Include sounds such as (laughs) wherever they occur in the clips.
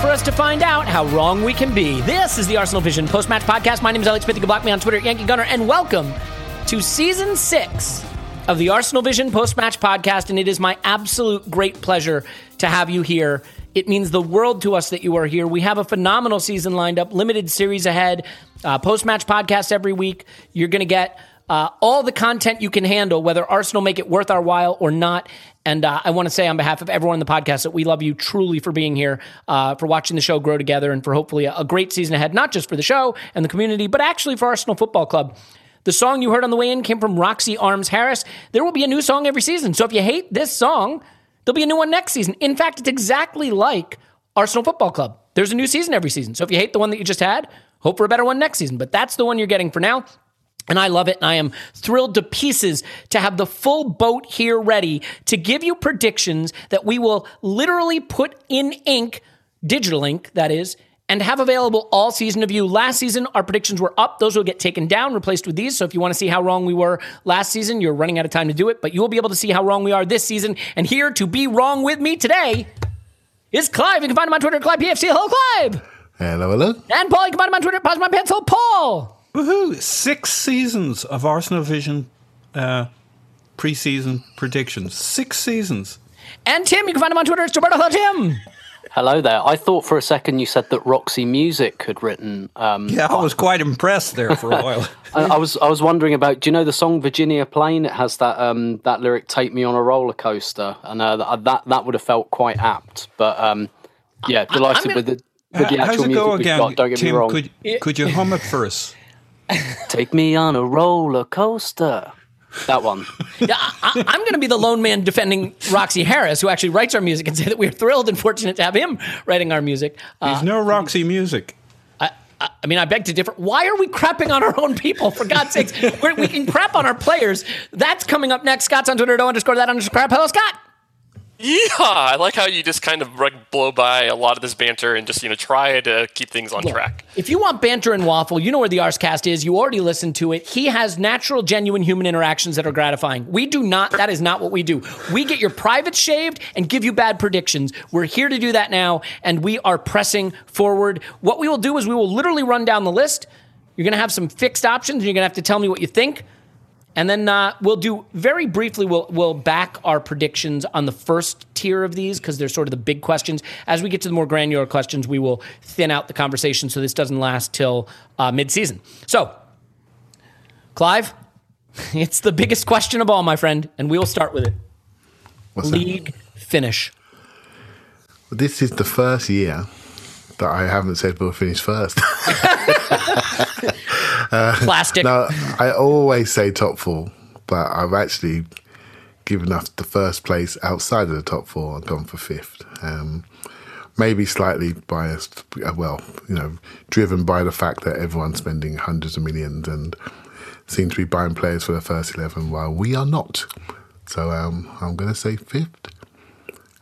For us to find out how wrong we can be. This is the Arsenal Vision post match podcast. My name is Alex Smith. You can block me on Twitter Yankee Gunner, and welcome to season six of the Arsenal Vision post match podcast. And it is my absolute great pleasure to have you here. It means the world to us that you are here. We have a phenomenal season lined up, limited series ahead, uh, post match podcast every week. You're going to get uh, all the content you can handle, whether Arsenal make it worth our while or not. And uh, I want to say on behalf of everyone in the podcast that we love you truly for being here, uh, for watching the show grow together, and for hopefully a, a great season ahead, not just for the show and the community, but actually for Arsenal Football Club. The song you heard on the way in came from Roxy Arms Harris. There will be a new song every season. So if you hate this song, there'll be a new one next season. In fact, it's exactly like Arsenal Football Club. There's a new season every season. So if you hate the one that you just had, hope for a better one next season. But that's the one you're getting for now. And I love it. And I am thrilled to pieces to have the full boat here ready to give you predictions that we will literally put in ink, digital ink, that is, and have available all season of you. Last season, our predictions were up. Those will get taken down, replaced with these. So if you want to see how wrong we were last season, you're running out of time to do it, but you will be able to see how wrong we are this season. And here to be wrong with me today is Clive. You can find him on Twitter Clive PFC. Hello, Clive. Hello, hello. And Paul, you can find him on Twitter Pause My Pencil. Paul. Woohoo! Six seasons of Arsenal Vision uh, preseason predictions. Six seasons. And Tim, you can find him on Twitter. It's Roberto. Hello, Tim. Hello there. I thought for a second you said that Roxy Music had written. Um, Yeah, I was quite impressed there for a (laughs) while. I, I was I was wondering about. Do you know the song Virginia Plain? It has that um, that lyric "Take me on a roller coaster," and uh, that that would have felt quite apt. But um, yeah, delighted gonna- with the with the How's actual it music go we've again, got. Don't get Tim? me wrong. Could could you hum it for us? Take me on a roller coaster. That one. Yeah, I, I'm going to be the lone man defending Roxy Harris, who actually writes our music, and say that we're thrilled and fortunate to have him writing our music. Uh, There's no Roxy music. I, I, I mean, I beg to differ. Why are we crapping on our own people? For God's sakes, We're, we can crap on our players. That's coming up next. Scott's on Twitter. Don't underscore that underscore crap. Hello, Scott. Yeah, I like how you just kind of like, blow by a lot of this banter and just you know try to keep things on track. If you want banter and waffle, you know where the Arscast is. You already listened to it. He has natural, genuine human interactions that are gratifying. We do not. That is not what we do. We get your private shaved and give you bad predictions. We're here to do that now, and we are pressing forward. What we will do is we will literally run down the list. You're going to have some fixed options, and you're going to have to tell me what you think. And then uh, we'll do very briefly. We'll we'll back our predictions on the first tier of these because they're sort of the big questions. As we get to the more granular questions, we will thin out the conversation so this doesn't last till uh, mid-season. So, Clive, (laughs) it's the biggest question of all, my friend, and we will start with it. What's that? League finish. This is the first year that I haven't said we'll finish first. (laughs) Plastic. no, I always say top four, but I've actually given up the first place outside of the top four and gone for fifth. Um, maybe slightly biased. uh, Well, you know, driven by the fact that everyone's spending hundreds of millions and seem to be buying players for the first eleven, while we are not. So um, I'm going to say fifth,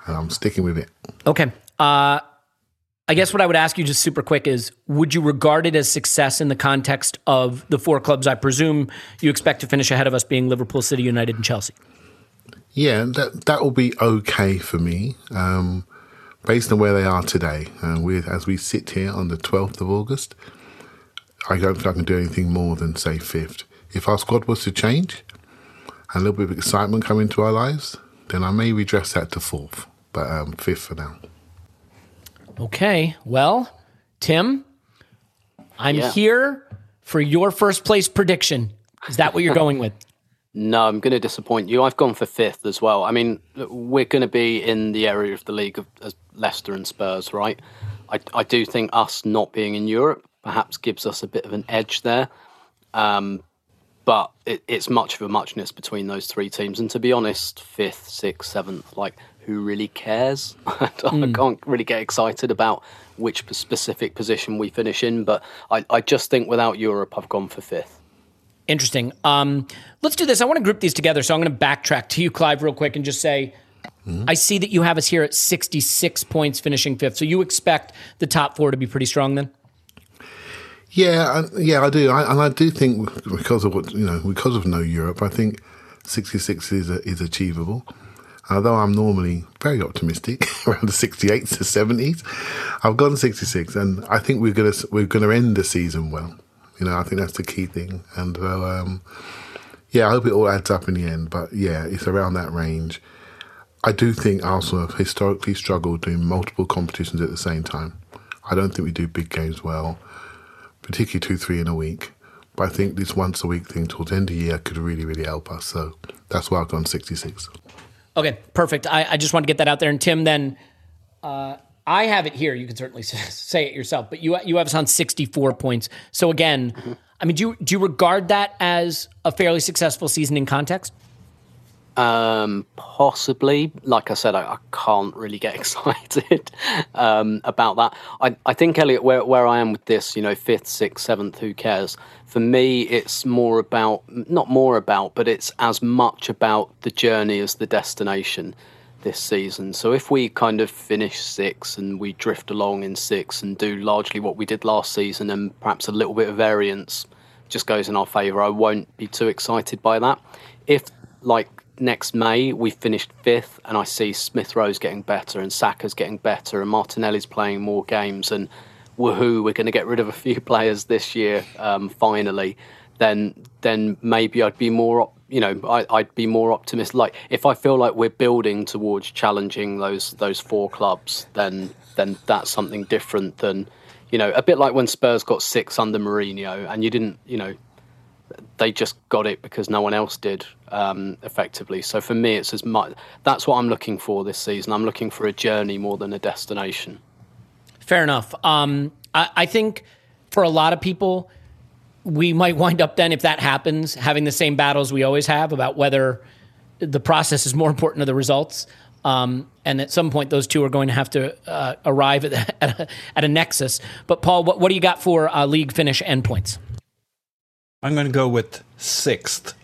and I'm sticking with it. Okay. Uh, I guess what I would ask you just super quick is would you regard it as success in the context of the four clubs I presume you expect to finish ahead of us being Liverpool, City, United, and Chelsea? Yeah, that that will be okay for me, um, based on where they are today. Uh, with as we sit here on the twelfth of August, I don't think I can do anything more than say fifth. If our squad was to change, and a little bit of excitement come into our lives, then I may redress that to fourth, but um, fifth for now. Okay. Well, Tim, I'm Yeah. here for your first place prediction. Is that what you're (laughs) going with? No, I'm going to disappoint you. I've gone for fifth as well. I mean, we're going to be in the area of the league of as Leicester and Spurs, right? I, I do think us not being in Europe perhaps gives us a bit of an edge there. Um, but it, it's much of a muchness between those three teams. And to be honest, fifth, sixth, seventh, like, who really cares? (laughs) I can't really get excited about which specific position we finish in. But I, I just think without Europe, I've gone for fifth. Interesting. Um, let's do this. I want to group these together. So I'm going to backtrack to you, Clive, real quick and just say I see that you have us here at 66 points, finishing fifth. So you expect the top four to be pretty strong then? Yeah, I- yeah, I do, I, and I do think because of what you know, because of no Europe, I think sixty-six is is achievable. Although I'm normally very optimistic (laughs) around the sixty-eights to seventies, I've gone sixty-six, and I think we're gonna we're gonna end the season well. You know, I think that's the key thing, and so um, yeah, I hope it all adds up in the end. But yeah, it's around that range. I do think Arsenal have historically struggled doing multiple competitions at the same time. I don't think we do big games well particularly two, three in a week. But I think this once a week thing towards the end of the year could really, really help us. So that's why I've gone 66. Okay, perfect. I, I just want to get that out there. And Tim, then uh, I have it here. You can certainly (laughs) say it yourself, but you you have us on 64 points. So again, I mean, do you, do you regard that as a fairly successful season in context? Um, possibly. Like I said, I, I can't really get (laughs) excited um, about that. I, I think Elliot, where where I am with this, you know, fifth, sixth, seventh, who cares? For me, it's more about not more about, but it's as much about the journey as the destination this season. So if we kind of finish six and we drift along in six and do largely what we did last season and perhaps a little bit of variance just goes in our favour, I won't be too excited by that. If like next May we finished fifth and I see Smith Rowe's getting better and Saka's getting better and Martinelli's playing more games and woohoo, we're going to get rid of a few (laughs) players this year um, finally, then then maybe I'd be more you know I, I'd be more optimistic. Like if I feel like we're building towards challenging those those four clubs, then then that's something different than you know a bit like when Spurs got six under Mourinho and you didn't you know they just got it because no one else did um, effectively. So for me, it's as much that's what I'm looking for this season. I'm looking for a journey more than a destination. Fair enough. Um, I, I think for a lot of people, we might wind up then, if that happens, having the same battles we always have about whether the process is more important than the results. Um, and at some point, those two are going to have to uh, arrive at, (laughs) at, a, at a nexus. But Paul, what, what do you got for uh, league finish endpoints? I'm going to go with sixth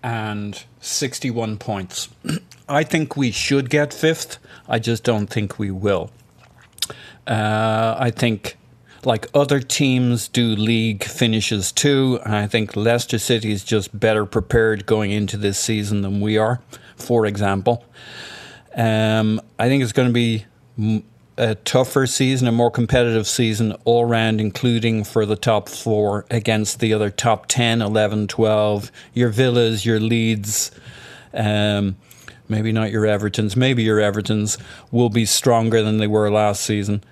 and 61 points. (clears throat) I think we should get fifth. I just don't think we will. Uh, I think, like other teams do league finishes too, I think Leicester City is just better prepared going into this season than we are, for example. Um, I think it's going to be m- a tougher season, a more competitive season all round, including for the top four against the other top 10, 11, 12, your Villas, your Leeds, um, maybe not your Evertons, maybe your Evertons will be stronger than they were last season.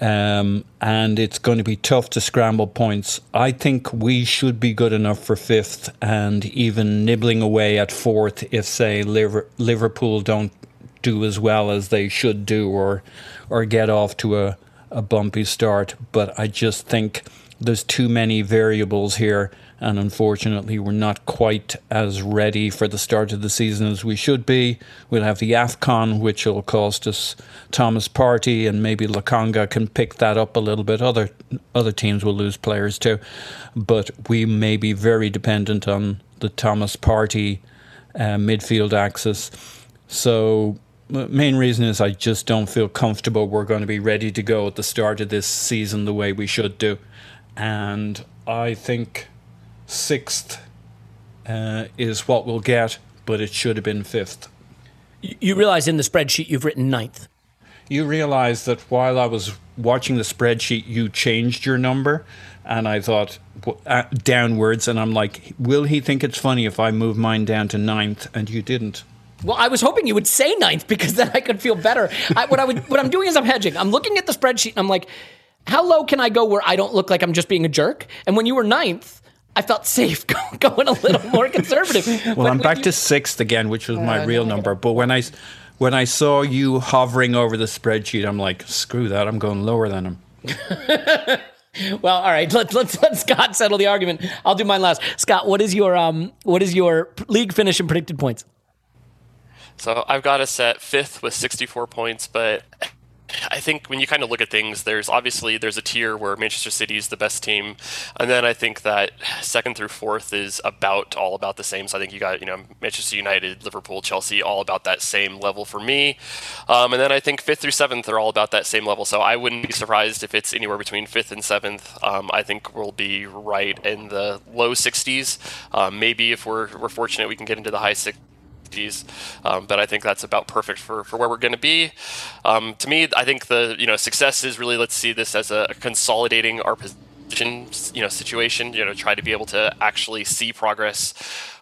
Um, and it's going to be tough to scramble points. I think we should be good enough for fifth and even nibbling away at fourth if, say, Liverpool don't do as well as they should do or or get off to a, a bumpy start. But I just think there's too many variables here, and unfortunately, we're not quite as ready for the start of the season as we should be. We'll have the AFCON, which will cost us Thomas Partey, and maybe Lokonga can pick that up a little bit. Other other teams will lose players too, but we may be very dependent on the Thomas Partey uh, midfield axis. So main reason is I just don't feel comfortable we're going to be ready to go at the start of this season the way we should do. And I think sixth uh, is what we'll get, but it should have been fifth. You realize in the spreadsheet you've written ninth. You realize that while I was watching the spreadsheet, you changed your number, and I thought uh, downwards, and I'm like, will he think it's funny if I move mine down to ninth? And you didn't. Well, I was hoping you would say ninth because then I could feel better. I, what I would, what I'm doing is I'm hedging. I'm looking at the spreadsheet and I'm like, how low can I go where I don't look like I'm just being a jerk? And when you were ninth, I felt safe (laughs) going a little more conservative. well, When- I'm back you- to sixth again, which was my real number. But when I when I saw you hovering over the spreadsheet, I'm like, screw that. I'm going lower than him. (laughs) Well, all right. Let's let's let Scott settle the argument. I'll do mine last. Scott, what is your um what is your league finish and predicted points? So I've got us at fifth with 64 points, but I think when you kind of look at things, there's obviously there's a tier where Manchester City is the best team, and then I think that second through fourth is about all about the same. So I think you got you know Manchester United, Liverpool, Chelsea, all about that same level for me, um, and then I think fifth through seventh are all about that same level. So I wouldn't be surprised if it's anywhere between fifth and seventh. Um, I think we'll be right in the low 60s. Um, maybe if we're we're fortunate, we can get into the high 60s. Um, but I think that's about perfect for, for where we're going to be. Um, to me, I think the you know success is really let's see this as a consolidating our position you know situation. You know, try to be able to actually see progress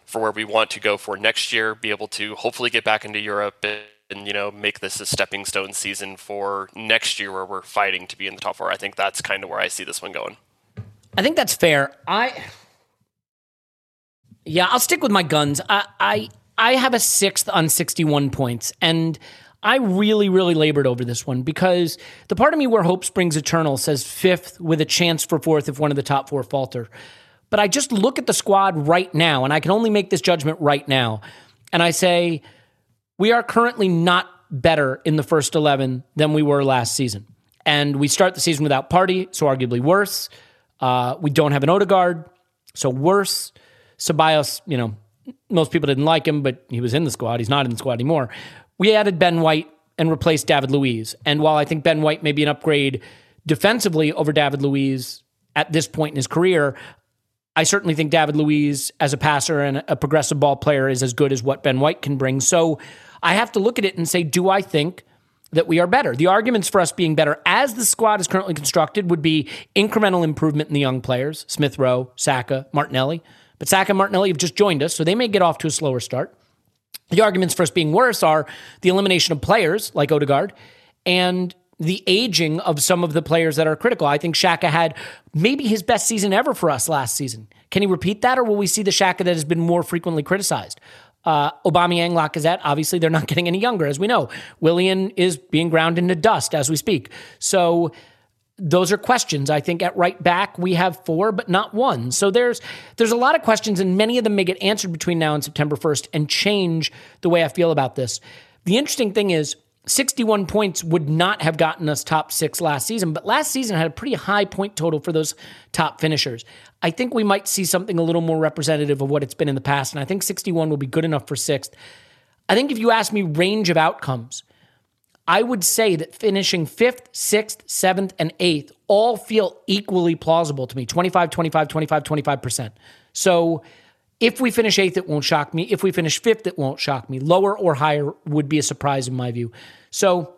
for where we want to go for next year. Be able to hopefully get back into Europe. And, and you know make this a stepping stone season for next year where we're fighting to be in the top four. I think that's kind of where I see this one going. I think that's fair. I yeah, I'll stick with my guns. I I I have a sixth on sixty one points, and I really really labored over this one because the part of me where hope springs eternal says fifth with a chance for fourth if one of the top four falter. But I just look at the squad right now, and I can only make this judgment right now, and I say we are currently not better in the first 11 than we were last season. And we start the season without Partey, so arguably worse. Uh, we don't have an Odegaard, so worse. Ceballos, you know, most people didn't like him, but he was in the squad. He's not in the squad anymore. We added Ben White and replaced David Luiz. And while I think Ben White may be an upgrade defensively over David Luiz at this point in his career, I certainly think David Luiz, as a passer and a progressive ball player, is as good as what Ben White can bring. So I have to look at it and say, do I think that we are better? The arguments for us being better as the squad is currently constructed would be incremental improvement in the young players Smith Rowe, Saka, Martinelli. But Saka and Martinelli have just joined us, so they may get off to a slower start. The arguments for us being worse are the elimination of players like Odegaard and the aging of some of the players that are critical. I think Xhaka had maybe his best season ever for us last season. Can he repeat that, or will we see the Xhaka that has been more frequently criticized? Uh, Aubameyang, Lacazette, obviously they're not (laughs) getting any younger, as we know. Willian is being ground into dust as we speak. So those are questions. I think at right back we have four, but not one. So there's there's a lot of questions, and many of them may get answered between now and September 1st and change the way I feel about this. The interesting thing is 61 points would not have gotten us top six last season, but last season had a pretty high point total for those top finishers. I think we might see something a little more representative of what it's been in the past, and I think 61 will be good enough for sixth. I think if you ask me range of outcomes, I would say that finishing fifth, sixth, seventh, and eighth all feel equally plausible to me 25, 25, 25, 25%. So if we finish eighth, it won't shock me. If we finish fifth, it won't shock me. Lower or higher would be a surprise in my view. So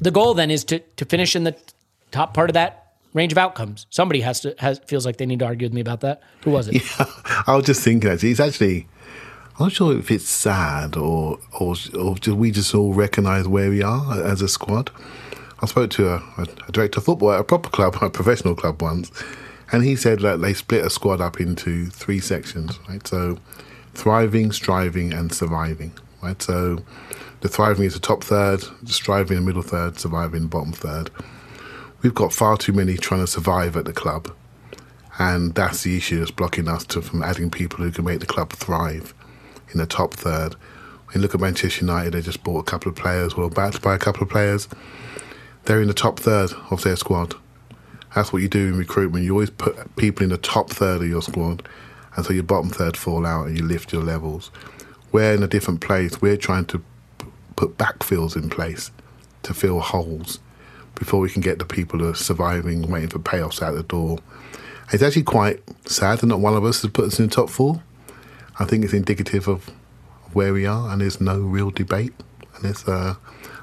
the goal then is to, to finish in the top part of that range of outcomes. Somebody has to has feels like they need to argue with me about that. Who was it? (laughs) I was just thinking actually, it's actually. I'm not sure if it's sad or or or do we just all recognise where we are as a squad. I spoke to a, a, a director of football at a proper club, (laughs) a professional club once, and he said that they split a squad up into three sections, right? So, thriving, striving, and surviving, right? So, the thriving is the top third, the striving the middle third, surviving the bottom third. We've got far too many trying to survive at the club, and that's the issue that's blocking us to, from adding people who can make the club thrive in the top third. When you look at Manchester United, they just bought a couple of players, about to buy a couple of players. They're in the top third of their squad. That's what you do in recruitment. You always put people in the top third of your squad, and so your bottom third fall out, and you lift your levels. We're in a different place. We're trying to put backfills in place to fill holes before we can get the people who are surviving, waiting for payoffs out the door. It's actually quite sad that not one of us has put us in the top four. I think it's indicative of where we are, and there's no real debate. And it's, uh,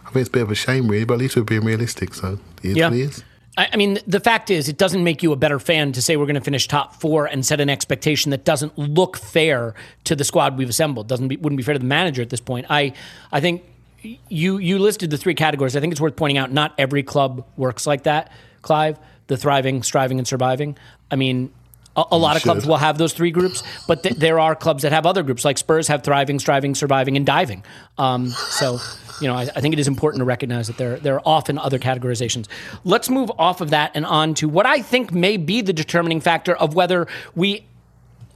I think it's a bit of a shame, really, but at least we're being realistic. So it is Yeah. what it is. I I mean, the fact is, it doesn't make you a better fan to say we're going to finish top four and set an expectation that doesn't look fair to the squad we've assembled. Doesn't be, wouldn't be fair to the manager at this point. I I think you you listed the three categories. I think it's worth pointing out not every club works like that, Clive. The thriving, striving, and surviving. I mean. A, a lot of clubs will have those three groups, but th- there are clubs that have other groups, like Spurs have thriving, striving, surviving, and diving. Um, so, you know, I, I think it is important to recognize that there there are often other categorizations. Let's move off of that and on to what I think may be the determining factor of whether we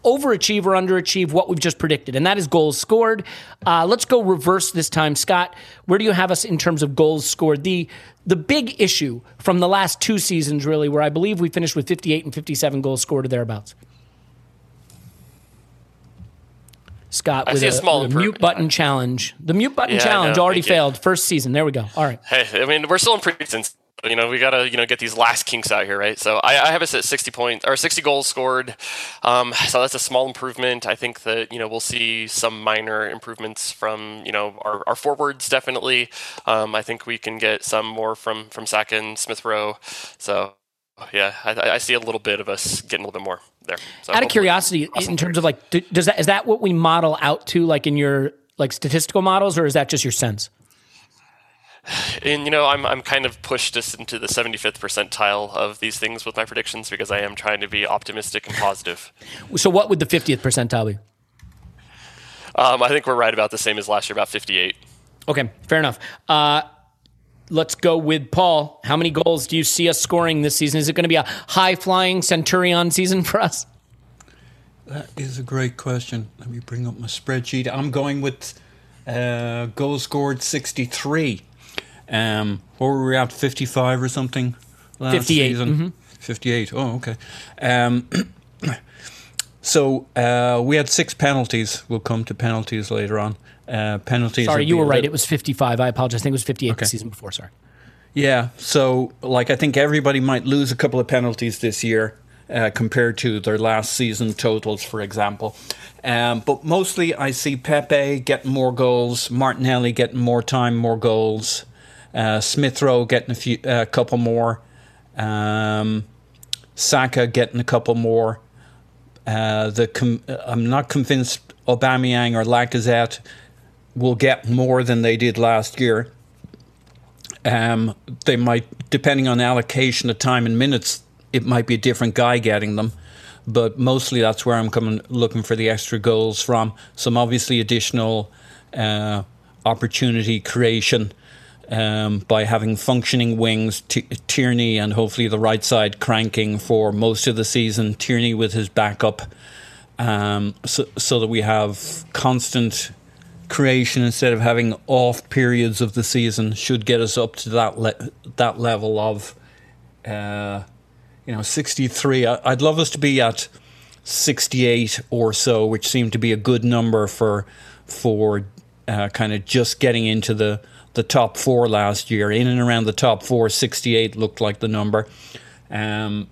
overachieve or underachieve what we've just predicted, and that is goals scored. Uh, let's go reverse this time, Scott. Where do you have us in terms of goals scored? The the big issue from the last two seasons, really, where I believe we finished with 58 and 57 goals scored or thereabouts. Scott, I with see a small with mute button challenge. The mute button Yeah, challenge already failed. First season. There we go. All right. Hey, I mean, we're still in preseason. You know, we gotta you know get these last kinks out here, right? So I, I have us at 60 points or 60 goals scored. Um, so that's a small improvement. I think that you know we'll see some minor improvements from you know our, our forwards definitely. Um, I think we can get some more from from and Smith Rowe. So yeah, I, I see a little bit of us getting a little bit more there. So Out of curiosity, in terms of like, does that is that what we model out to, like in your like statistical models, or is that just your sense? And you know I'm I'm kind of pushed us into the 75th percentile of these things with my predictions because I am trying to be optimistic and positive. So, what would the 50th percentile be? Um, I think we're right about the same as last year, about 58. Okay, fair enough. Uh, let's go with Paul. How many goals do you see us scoring this season? Is it going to be a high flying Centurion season for us? That is a great question. Let me bring up my spreadsheet. I'm going with uh, goals scored 63. Um, what were we at? 55 or something last 58, season? 58. Oh, okay. Um, (clears throat) so uh, we had six penalties. We'll come to penalties later on. Uh, penalties. Sorry, you were right. It was 55. I apologize. I think it was 58 Okay. the season before. Sorry. Yeah, so like I think everybody might lose a couple of penalties this year uh, compared to their last season totals, for example. Um, but mostly, I see Pepe getting more goals, Martinelli getting more time, more goals, uh, Smith Rowe getting a few, a couple more, um, Saka getting a couple more. Uh, the com- I'm not convinced Aubameyang or Lacazette will get more than they did last year um, they might, depending on allocation of time and minutes, it might be a different guy getting them. But mostly that's where I'm coming, looking for the extra goals from. Some obviously additional uh, opportunity creation um, by having functioning wings. T- Tierney and hopefully the right side cranking for most of the season. Tierney with his backup, um, so, so that we have constant creation instead of having off periods of the season should get us up to that le- that level of uh, you know 63 I- I'd love us to be at 68 or so which seemed to be a good number for for uh, kind of just getting into the the top 4 last year in and around the top 4 68 looked like the number um,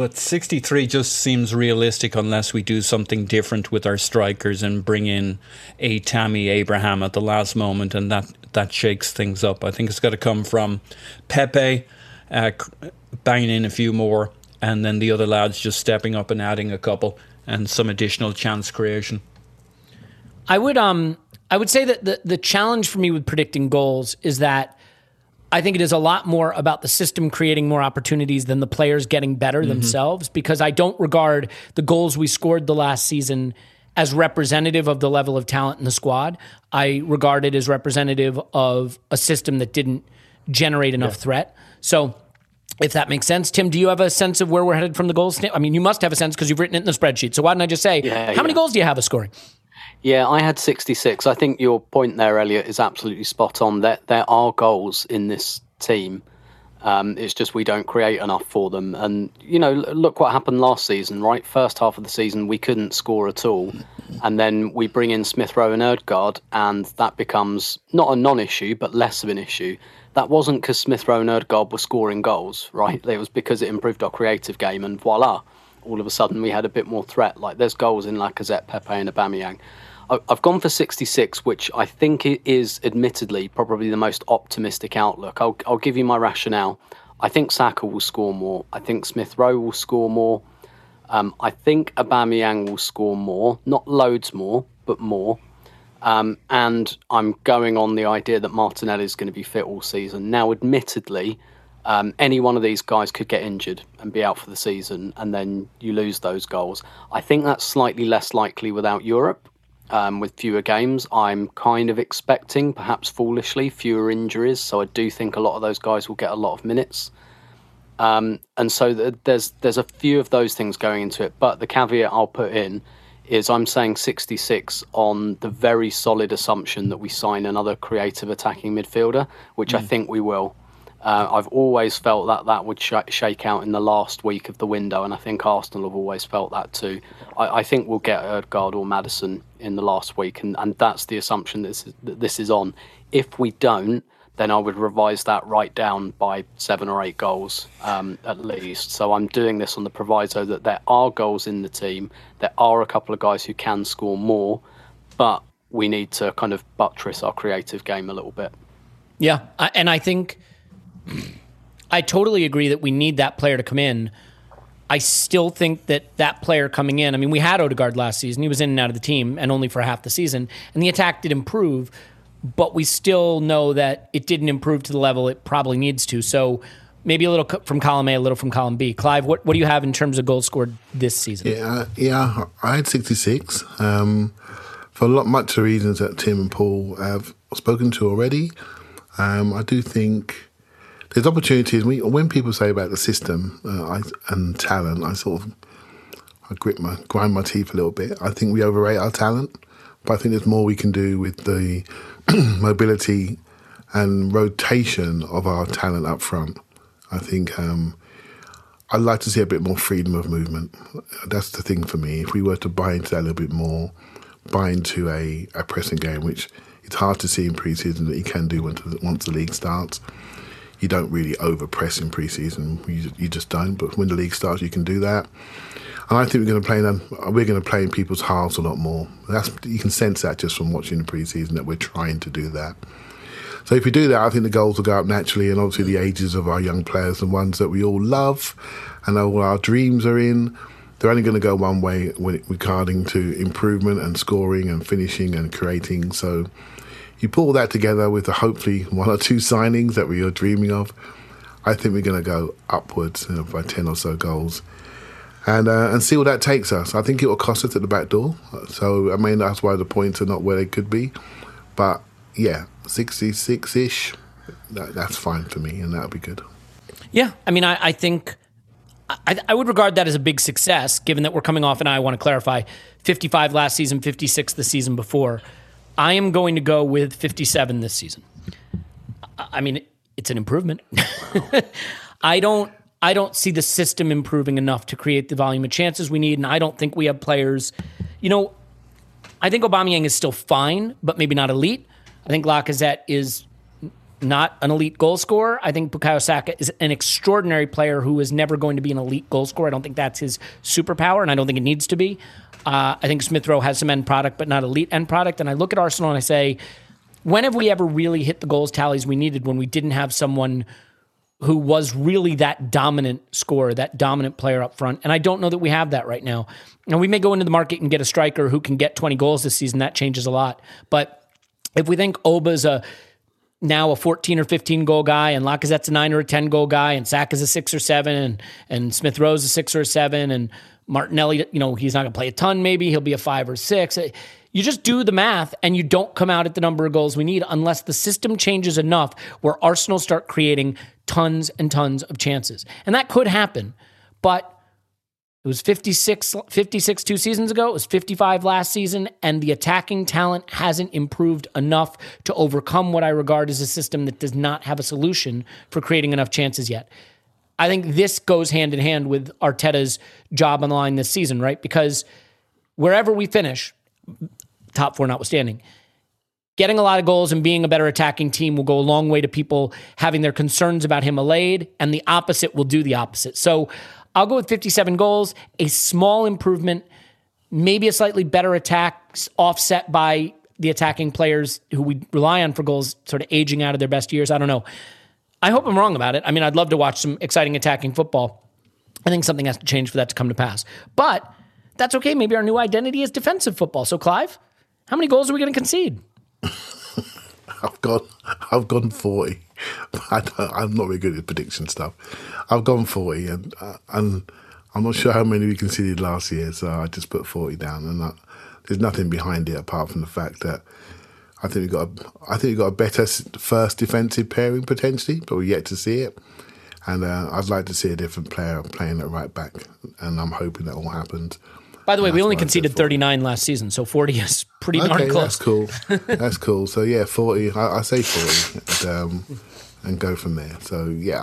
but 63 just seems realistic unless we do something different with our strikers and bring in a Tammy Abraham at the last moment, and that, that shakes things up. I think it's got to come from Pepe uh, banging in a few more, and then the other lads just stepping up and adding a couple and some additional chance creation. I would um I would say that the the challenge for me with predicting goals is that I think it is a lot more about the system creating more opportunities than the players getting better mm-hmm. themselves because I don't regard the goals we scored the last season as representative of the level of talent in the squad. I regard it as representative of a system that didn't generate enough threat. So if that makes sense. Tim, do you have a sense of where we're headed from the goals? I mean, you must have a sense because you've written it in the spreadsheet. So why didn't I just say, Yeah, how many goals do you have us scoring? Yeah, I had 66. I think your point there, Elliot, is absolutely spot on. There, there are goals in this team. Um, it's just we don't create enough for them. And, you know, look what happened last season, right? First half of the season, we couldn't score at all. And then we bring in Smith Rowe and Odegaard, and that becomes not a non issue, but less of an issue. That wasn't because Smith Rowe and Odegaard were scoring goals, right? It was because it improved our creative game, and voila, all of a sudden we had a bit more threat. Like there's goals in Lacazette, Pepe, and Aubameyang. I've gone for 66, which I think is admittedly probably the most optimistic outlook. I'll, I'll give you my rationale. I think Saka will score more. I think Smith Rowe will score more. Um, I think Aubameyang will score more, not loads more, but more. Um, and I'm going on the idea that Martinelli is going to be fit all season. Now, admittedly, um, any one of these guys could get injured and be out for the season, and then you lose those goals. I think that's slightly less likely without Europe. Um, with fewer games, I'm kind of expecting, perhaps foolishly, fewer injuries. So I do think a lot of those guys will get a lot of minutes. Um, and so th- there's there's a few of those things going into it. But the caveat I'll put in is I'm saying 66 on the very solid assumption that we sign another creative attacking midfielder, which I think we will. Uh, I've always felt that that would sh- shake out in the last week of the window, and I think Arsenal have always felt that too. I, I think we'll get Odegaard or Maddison in the last week, and, and that's the assumption this is, that this is on. If we don't, then I would revise that right down by seven or eight goals um, at least. So I'm doing this on the proviso that there are goals in the team, there are a couple of guys who can score more, but we need to kind of buttress our creative game a little bit. Yeah, and I think I totally agree that we need that player to come in. I still think that that player coming in. I mean, we had Odegaard last season; he was in and out of the team, and only for half the season. And the attack did improve, but we still know that it didn't improve to the level it probably needs to. So maybe a little from column A, a little from column B. Clive, what what do you have in terms of goals scored this season? Yeah, yeah, I had 66. Um, for a lot, much of the reasons that Tim and Paul have spoken to already. Um, I do think there's opportunities. We, when people say about the system uh, I, and talent, I sort of I grit my grind my teeth a little bit. I think we overrate our talent, but I think there's more we can do with the (clears throat) mobility and rotation of our talent up front. I think um, I'd like to see a bit more freedom of movement. That's the thing for me. If we were to buy into that a little bit more, buy into a, a pressing game, which it's hard to see in preseason that you can do once the, once the league starts. You don't really over press in pre-season. You, you just don't. But when the league starts, you can do that. And I think we're going to play. In, we're going to play in people's halves a lot more. That's you can sense that just from watching the pre-season that we're trying to do that. So if we do that, I think the goals will go up naturally, and obviously the ages of our young players, the ones that we all love, and all our dreams are in, they're only going to go one way regarding to improvement and scoring and finishing and creating. So you put all that together with the hopefully one or two signings that we are dreaming of, I think we're going to go upwards you know, by ten or so goals. And, uh, and see where that takes us. I think it will cost us at the back door. So I mean that's why the points are not where they could be. But yeah, 66 ish, that, that's fine for me, and that'll be good. Yeah, I mean, I, I think I, I would regard that as a big success, given that we're coming off, and I want to clarify 55 last season, 56 the season before. I am going to go with 57 this season. I mean, it's an improvement. (laughs) I don't. I don't see the system improving enough to create the volume of chances we need, and I don't think we have players. You know, I think Aubameyang is still fine, but maybe not elite. I think Lacazette is not an elite goal scorer. I think Bukayo Saka is an extraordinary player who is never going to be an elite goal scorer. I don't think that's his superpower, and I don't think it needs to be. Uh, I think Smith Rowe has some end product, but not elite end product. And I look at Arsenal and I say, when have we ever really hit the goals tallies we needed when we didn't have someone who was really that dominant scorer, that dominant player up front. And I don't know that we have that right now. Now, we may go into the market and get a striker who can get 20 goals this season. That changes a lot. But if we think Oba's a now a 14 or 15 goal guy, and Lacazette's a nine or a 10 goal guy, and Sack is a six or seven, and, and Smith Rowe is a six or a seven, and Martinelli, you know, he's not going to play a ton, maybe he'll be a five or six. Uh, you just do the math and you don't come out at the number of goals we need unless the system changes enough where Arsenal start creating tons and tons of chances. And that could happen. But it was 56, 56 two seasons ago. It was 55 last season. And the attacking talent hasn't improved enough to overcome what I regard as a system that does not have a solution for creating enough chances yet. I think this goes hand in hand with Arteta's job on the line this season, right? Because wherever we finish, top four notwithstanding, getting a lot of goals and being a better attacking team will go a long way to people having their concerns about him allayed, and the opposite will do the opposite. So I'll go with 57 goals, a small improvement, maybe a slightly better attack offset by the attacking players who we rely on for goals sort of aging out of their best years. I don't know. I hope I'm wrong about it. I mean, I'd love to watch some exciting attacking football. I think something has to change for that to come to pass. But that's okay. Maybe our new identity is defensive football. So, Clive, how many goals are we going to concede? (laughs) I've gone, I've gone forty. (laughs) I am not very good at prediction stuff. I've gone forty, and uh, and I'm not sure how many we conceded last year, so I just put forty down, and that, there's nothing behind it apart from the fact that I think we got, a, I think we got a better first defensive pairing potentially, but we're yet to see it. And uh, I'd like to see a different player playing at right back, and I'm hoping that all happens. By the way, we only conceded 39 last season, so 40 is pretty darn okay, close. That's cool. (laughs) that's cool. So yeah, 40. I, I say 40, and, um, and, go from there. So yeah,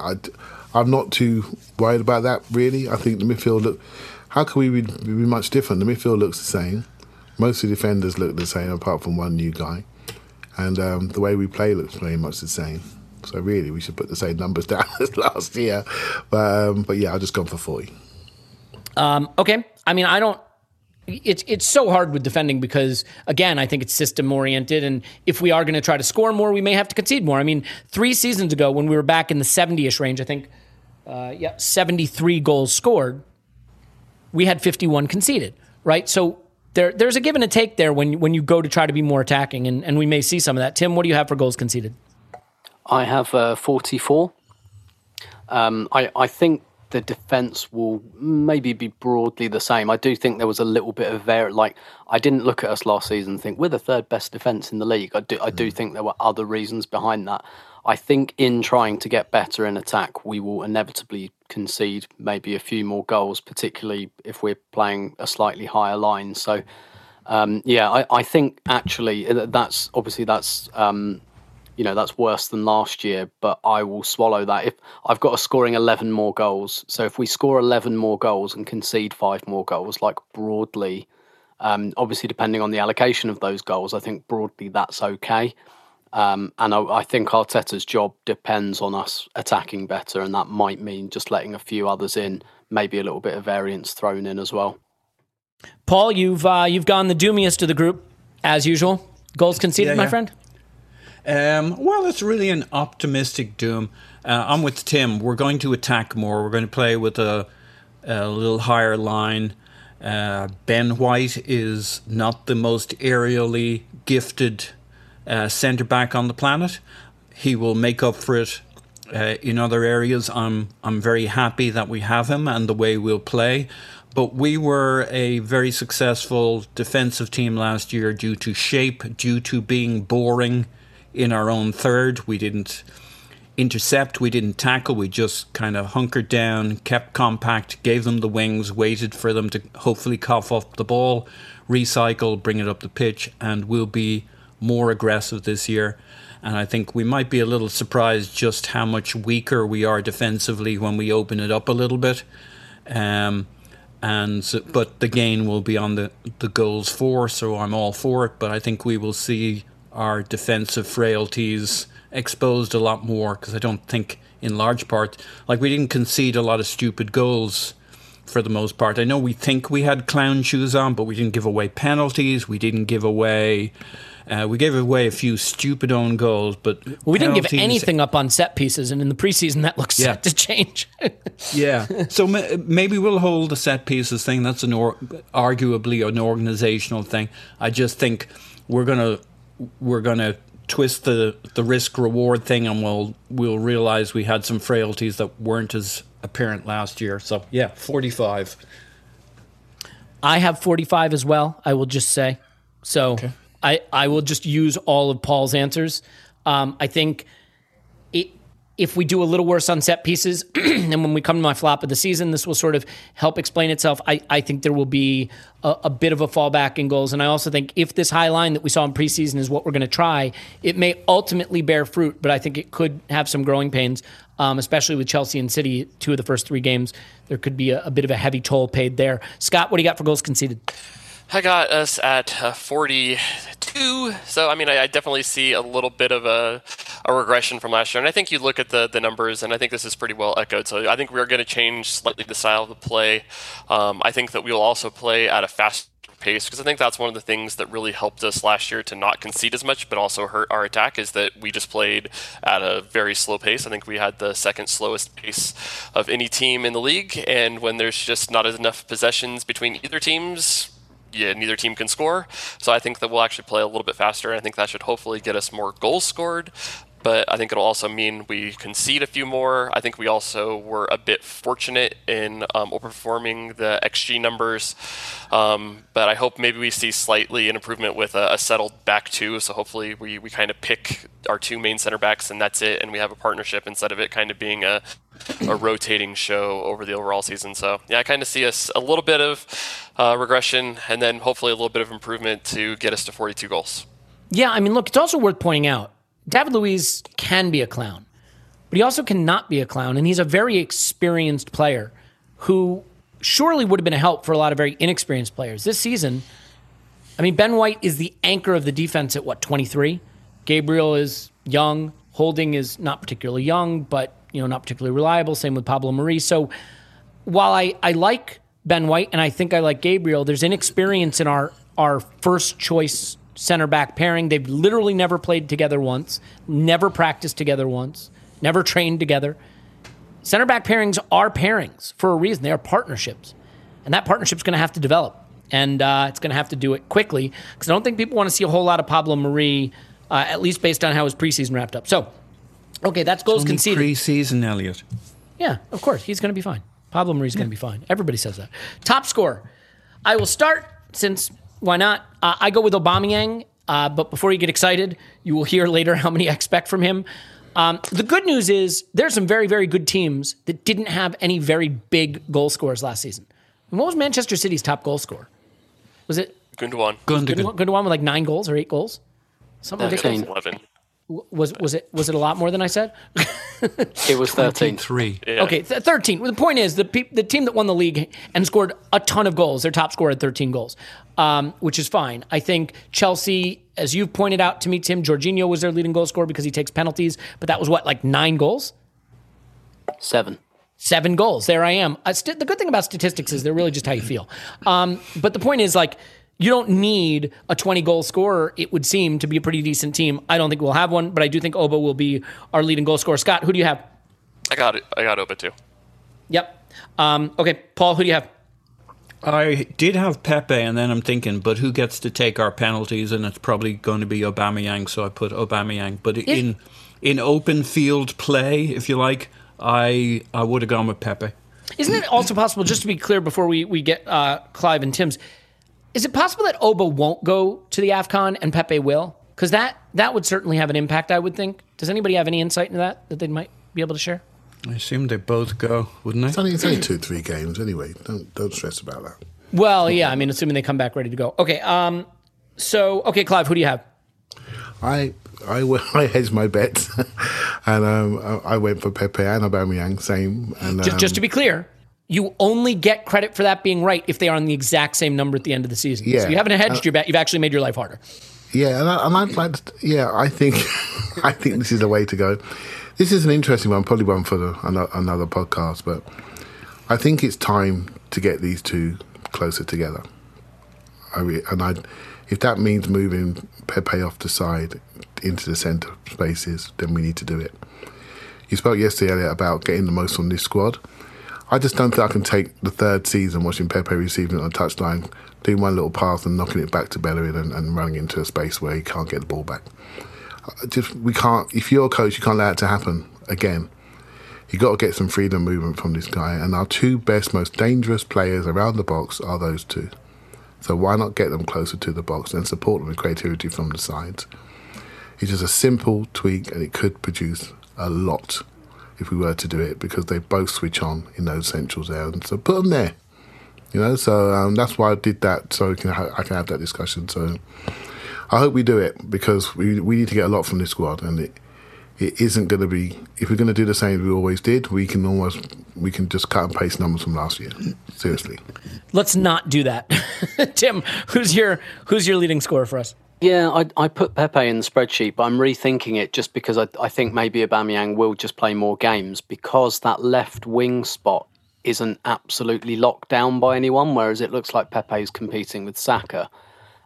i am not too worried about that really. I think the midfield look. How can we be, be much different? The midfield looks the same. Most of the defenders look the same, apart from one new guy, and um, the way we play looks very much the same. So really, we should put the same numbers (laughs) down as last year. But um, but yeah, I've just gone for 40. Um, okay. I mean, I don't it's it's so hard with defending because again, I think it's system oriented, and if we are going to try to score more, we may have to concede more. I mean, three seasons ago when we were back in the seventy ish range, I think, uh, yeah, seventy three goals scored, we had fifty one conceded, right? So there there's a give and a take there when when you go to try to be more attacking, and and we may see some of that. Tim, what do you have for goals conceded? I have uh, forty four. Um, I I think the defense will maybe be broadly the same. I do think there was a little bit of there. Like I didn't look at us last season and think we're the third best defense in the league. I do I do mm. think there were other reasons behind that. I think in trying to get better in attack, we will inevitably concede maybe a few more goals, particularly if we're playing a slightly higher line. So. Um, yeah, I, I, think actually uh, that's obviously that's um, you know that's worse than last year but i will swallow that if i've got a scoring 11 more goals so if we score 11 more goals and concede five more goals like broadly um, obviously depending on the allocation of those goals i think broadly that's okay um, and I, I, think arteta's job depends on us attacking better and that might mean just letting a few others in maybe a little bit of variance thrown in as well paul you've uh, you've gone the doomiest of the group as usual goals conceded yeah, my friend um, well, it's really an optimistic doom. Uh, I'm with Tim. We're going to attack more. We're going to play with a, a little higher line. Uh, ben White is not the most aerially gifted uh, centre back on the planet. He will make up for it uh, in other areas. I'm I'm very happy that we have him and the way we'll play. But we were a very successful defensive team last year due to shape, due to being boring in our own third. We didn't intercept, we didn't tackle, we just kind of hunkered down, kept compact, gave them the wings, waited for them to hopefully cough up the ball, recycle, bring it up the pitch, and we'll be more aggressive this year. And I think we might be a little surprised just how much weaker we are defensively when we open it up a little bit. Um, and but the gain will be on the the goals for, so I'm all for it. But I think we will see our defensive frailties exposed a lot more because I don't think, in large part, like we didn't concede a lot of stupid goals for the most part. I know we think we had clown shoes on, but we didn't give away penalties. We didn't give away. Uh, we gave away a few stupid own goals, but well, we didn't give anything up on set pieces, and in the preseason that looks yeah. set (laughs) to change. (laughs) yeah, so maybe we'll hold the set pieces thing. That's an or- arguably an organizational thing. I just think we're gonna we're going to twist the, the risk reward thing, and we'll we'll realize we had some frailties that weren't as apparent last year. So yeah, forty five. I have 45 as well, I will just say. So I, I will just use all of Paul's answers. Um, I think it, if we do a little worse on set pieces, (clears throat) and when we come to my flop of the season, this will sort of help explain itself. I, I think there will be a, a bit of a fallback in goals. And I also think if this high line that we saw in preseason is what we're going to try, it may ultimately bear fruit, but I think it could have some growing pains, um, especially with Chelsea and City, two of the first three games. There could be a, a bit of a heavy toll paid there. Scott, what do you got for goals conceded? I got us at uh, 42. So, I mean, I, I definitely see a little bit of a, a regression from last year. And I think you look at the, the numbers, and I think this is pretty well echoed. So, I think we're going to change slightly the style of the play. Um, I think that we will also play at a faster pace because I think that's one of the things that really helped us last year to not concede as much, but also hurt our attack is that we just played at a very slow pace. I think we had the second slowest pace of any team in the league. And when there's just not enough possessions between either teams, yeah, neither team can score. So I think that we'll actually play a little bit faster. and I think that should hopefully get us more goals scored. But I think it'll also mean we concede a few more. I think we also were a bit fortunate in um, overperforming the XG numbers. Um, but I hope maybe we see slightly an improvement with a, a settled back two. So hopefully we, we kind of pick our two main center backs and that's it. And we have a partnership instead of it kind of being a, a rotating show over the overall season. So yeah, I kind of see us a little bit of uh, regression and then hopefully a little bit of improvement to get us to 42 goals. Yeah, I mean, look, it's also worth pointing out David Luiz can be a clown, but he also cannot be a clown. And he's a very experienced player who surely would have been a help for a lot of very inexperienced players. This season, I mean, Ben White is the anchor of the defense at what, 23? Gabriel is young. Holding is not particularly young, but, you know, not particularly reliable. Same with Pablo Mari. So while I, I like Ben White and I think I like Gabriel, there's inexperience in our, our first choice center back pairing. They've literally never played together once, never practiced together once, never trained together. Center back pairings are pairings for a reason. They are partnerships. And that partnership's going to have to develop. And uh, it's going to have to do it quickly because I don't think people want to see a whole lot of Pablo Mari, uh, at least based on how his preseason wrapped up. So, okay, that's goals Only conceded. Preseason, Elliot. Yeah, of course. He's going to be fine. Pablo Mari's going to be fine. Everybody says that. Top score. I will start since why not? Uh, I go with Aubameyang. Uh, but before you get excited, you will hear later how many I (laughs) expect from him. Um, the good news is there's some very, very good teams that didn't have any very big goal scorers last season. And what was Manchester City's top goal scorer? Was it Gundogan. Gundogan. Gundogan Gundogan with like nine goals or eight goals? Something ridiculous. 13. 11. Was was it was it a lot more than I said? (laughs) It was 13. Three. Yeah. Okay, th- 13. The point is, the, pe- the team that won the league and scored a ton of goals, their top scorer had 13 goals, um, which is fine. I think Chelsea, as you've pointed out to me, Tim, Jorginho was their leading goal scorer because he takes penalties, but that was what, like nine goals? Seven. Seven goals. There I am. Uh, st- the good thing about statistics is they're really just how you feel. Um, but the point is, like, you don't need a 20 goal scorer, it would seem, to be a pretty decent team. I don't think we'll have one, but I do think Oba will be our leading goal scorer. Scott, who do you have? I got it. I got Oba too. Yep. Um, okay, Paul, who do you have? I did have Pepe, and then I'm thinking, but who gets to take our penalties? And it's probably going to be Aubameyang, so I put Aubameyang. But in in open field play, if you like, I I would have gone with Pepe. Isn't it also possible, just to be clear before we, we get uh, Clive and Tim's, is it possible that Oba won't go to the AFCON and Pepe will? Because that, that would certainly have an impact, I would think. Does anybody have any insight into that that they might be able to share? I assume they both go, wouldn't It's they? only, it's only two, three games anyway. Don't don't stress about that. Well, yeah, I mean, assuming they come back ready to go. Okay, um, so, okay, Clive, who do you have? I I, (laughs) I hedged my bets, (laughs) and um, I I went for Pepe and Aubameyang, same. And Just, um, just to be clear, you only get credit for that being right if they are on the exact same number at the end of the season. Yeah. So you haven't hedged your bet, you've actually made your life harder. Yeah, and, I, and I'd like to, yeah, I think (laughs) I think this is the way to go. This is an interesting one, probably one for the, another, another podcast, but I think it's time to get these two closer together. I re, and I, if that means moving Pepe off the side into the centre spaces, then we need to do it. You spoke yesterday Elliot, about getting the most from this squad. I just don't think I can take the third season watching Pepe receiving it on a touchline, doing one little pass and knocking it back to Bellerin and, and running into a space where he can't get the ball back. just we can't. If you're a coach, you can't allow it to happen again. You got to get some freedom movement from this guy. And our two best, most dangerous players around the box are those two. So why not get them closer to the box and support them with creativity from the sides? It's just a simple tweak, and it could produce a lot if we were to do it because they both switch on in those centrals there. And so put them there. You know, so um, that's why I did that, so I can, ha- I can have that discussion. So I hope we do it because we we need to get a lot from this squad, and it it isn't going to be. If we're going to do the same as we always did, we can almost we can just cut and paste numbers from last year. Seriously, Let's not do that. (laughs) Tim, who's your who's your leading scorer for us? Yeah, I, I put Pepe in the spreadsheet, but I'm rethinking it just because I, I think maybe Aubameyang will just play more games because that left wing spot isn't absolutely locked down by anyone, whereas it looks like Pepe's competing with Saka,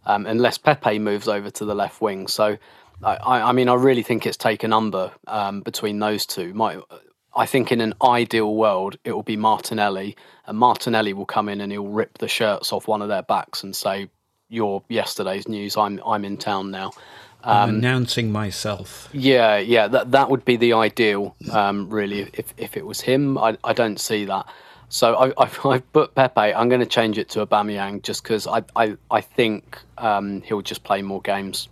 um, unless Pepe moves over to the left wing. So, I, I mean, I really think it's take a number um, between those two. My, I think in an ideal world, it will be Martinelli, and Martinelli will come in and he'll rip the shirts off one of their backs and say, "You're yesterday's news. I'm I'm in town now." I'm Um, announcing myself. Yeah, yeah, that that would be the ideal, um, really. If if it was him, I I don't see that. So I (laughs) I, I put Pepe. I'm going to change it to Aubameyang just because I I I think um, he'll just play more games.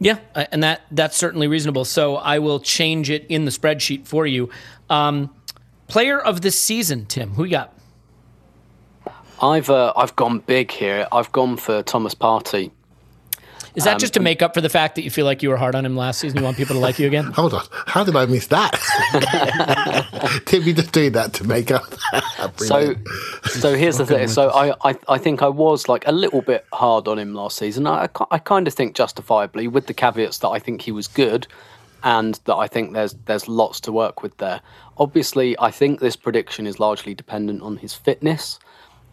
Yeah, uh, and that that's certainly reasonable. So I will change it in the spreadsheet for you. Um, player of the season, Tim. Who you got? I've uh, I've gone big here. I've gone for Thomas Partey. Is that just to make up for the fact that you feel like you were hard on him last season? You want people to like you again? (laughs) hold on. How did I miss that? (laughs) Tim, you just doing that to make up. (laughs) So, so here's the thing. So I, I, I think I was like a little bit hard on him last season. I, I, I kind of think justifiably, with the caveats that I think he was good, and that I think there's there's lots to work with there. Obviously, I think this prediction is largely dependent on his fitness.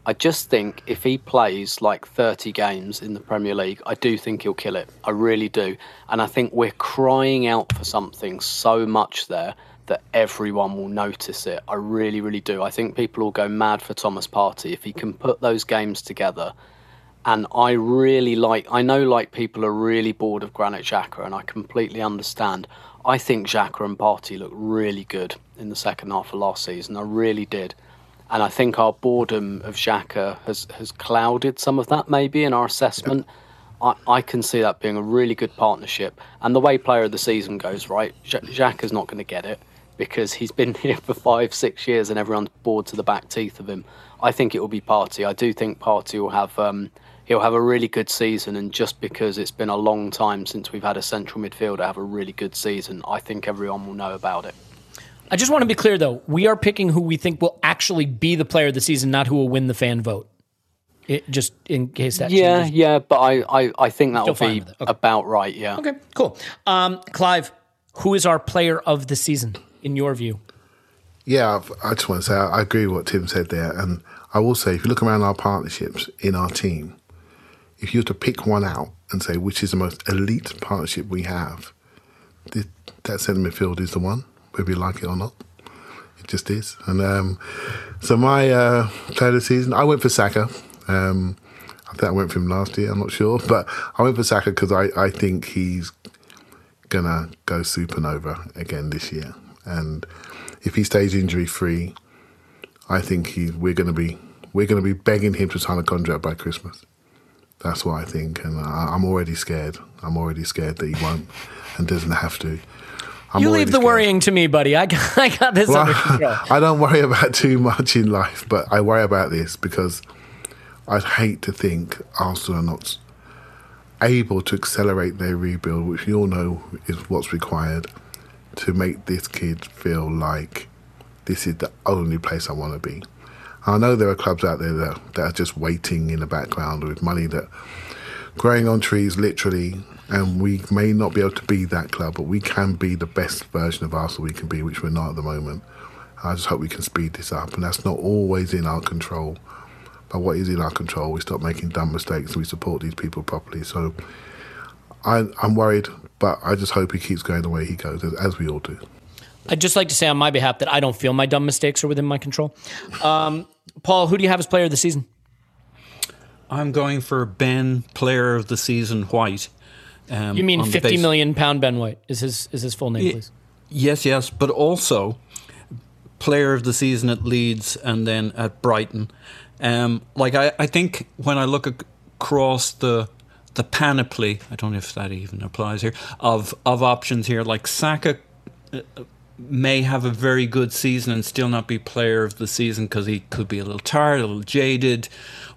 I just think if he plays like 30 games in the Premier League, I do think he'll kill it. I really do. And I think we're crying out for something so much there that everyone will notice it. I really, really do. I think people will go mad for Thomas Partey if he can put those games together. And I really like, I know like people are really bored of Granit Xhaka, and I completely understand. I think Xhaka and Partey looked really good in the second half of last season. I really did. And I think our boredom of Xhaka has, has clouded some of that maybe in our assessment. I, I can see that being a really good partnership. And the way player of the season goes, right, Xhaka's not going to get it because he's been (laughs) here for five, six years and everyone's bored to the back teeth of him. I think it will be Partey. I do think Partey will have um, he'll have a really good season. And just because it's been a long time since we've had a central midfielder have a really good season, I think everyone will know about it. I just want to be clear, though. We are picking who we think will actually be the player of the season, not who will win the fan vote. It, just in case that Yeah, changes. yeah, but I, I, I think that Still will be. Okay. about right. Yeah. Okay, cool. Um, Clive, who is our player of the season in your view? Yeah, I've- I just want to say I I agree with what Tim said there, and I will say if you look around our partnerships in our team, if you were to pick one out and say which is the most elite partnership we have, this, that centre midfield is the one, whether you like it or not. It just is. And um, so my uh, player of the season, I went for Saka. Um, I think I went for him last year. I'm not sure, (laughs) but I went for Saka because I, I think he's gonna go supernova again this year. And if he stays injury free, I think he we're gonna be we're gonna be begging him to sign a contract by Christmas. That's what I think, and I, I'm already scared. I'm already scared that he won't and doesn't have to. I'm you leave the scared. worrying to me, buddy. I got, (laughs) I got this under control. (laughs) I don't worry about (laughs) too much in life, but I worry about this because I'd hate to think Arsenal are not able to accelerate their rebuild, which you all know is what's required to make this kid feel like this is the only place I want to be. I know there are clubs out there that, that are just waiting in the background with money that growing on trees literally and we may not be able to be that club but we can be the best version of Arsenal we can be which we're not at the moment I just hope we can speed this up and that's not always in our control but what is in our control we stop making dumb mistakes and we support these people properly so I, I'm worried but I just hope he keeps going the way he goes as, as we all do I'd just like to say on my behalf that I don't feel my dumb mistakes are within my control. Um, Paul, who do you have as player of the season? I'm going for Ben, player of the season, White. Um, You mean fifty million pound Ben White is his is his full name, please? Yes, yes, but also player of the season at Leeds and then at Brighton. Um, like I, I think when I look across the the panoply, I don't know if that even applies here of of options here. Like Saka uh, may have a very good season and still not be player of the season because he could be a little tired, a little jaded.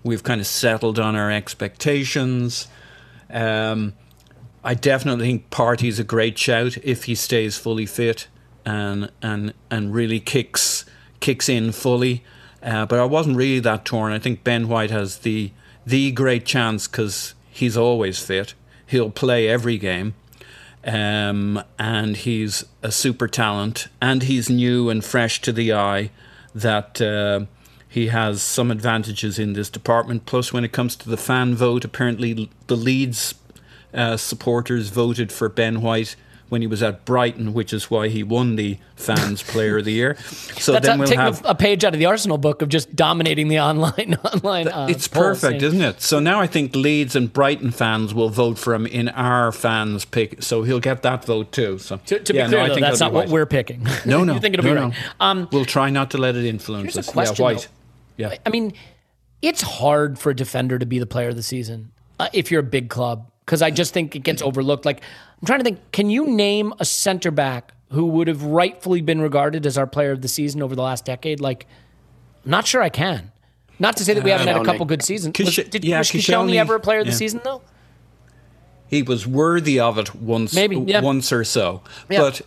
We've kind of settled on our expectations. Um, I definitely think Partey's a great shout if he stays fully fit and and and really kicks kicks in fully. Uh, but I wasn't really that torn. I think Ben White has the the great chance because he's always fit. He'll play every game, um, and he's a super talent, and he's new and fresh to the eye. That uh, he has some advantages in this department. Plus, when it comes to the fan vote, apparently the Leeds uh, supporters voted for Ben White when he was at Brighton, which is why he won the Fans (laughs) Player of the Year. So That's then a, we'll have. a, a page out of the Arsenal book of just dominating the online (laughs) online. Uh, it's perfect, isn't it? So now I think Leeds and Brighton fans will vote for him in our fans pick. So he'll get that vote too. So To, to yeah, be clear, no, I though, think that's not what we're picking. (laughs) No, no, you think it'll no, be no. right? Um, we'll try not to let it influence Here's a us. question, yeah, White. though. Yeah. I mean, it's hard for a defender to be the player of the season uh, if you're a big club because I just think it gets overlooked. Like I'm trying to think, can you name a center back who would have rightfully been regarded as our player of the season over the last decade? Like, I'm not sure I can. Not to say that we uh, haven't had a Koscielny. couple good seasons. Kish- was, did, yeah, was Koscielny Koscielny, ever a player of the yeah. season though? he was worthy of it once, Maybe, yeah. once or so. Yeah. But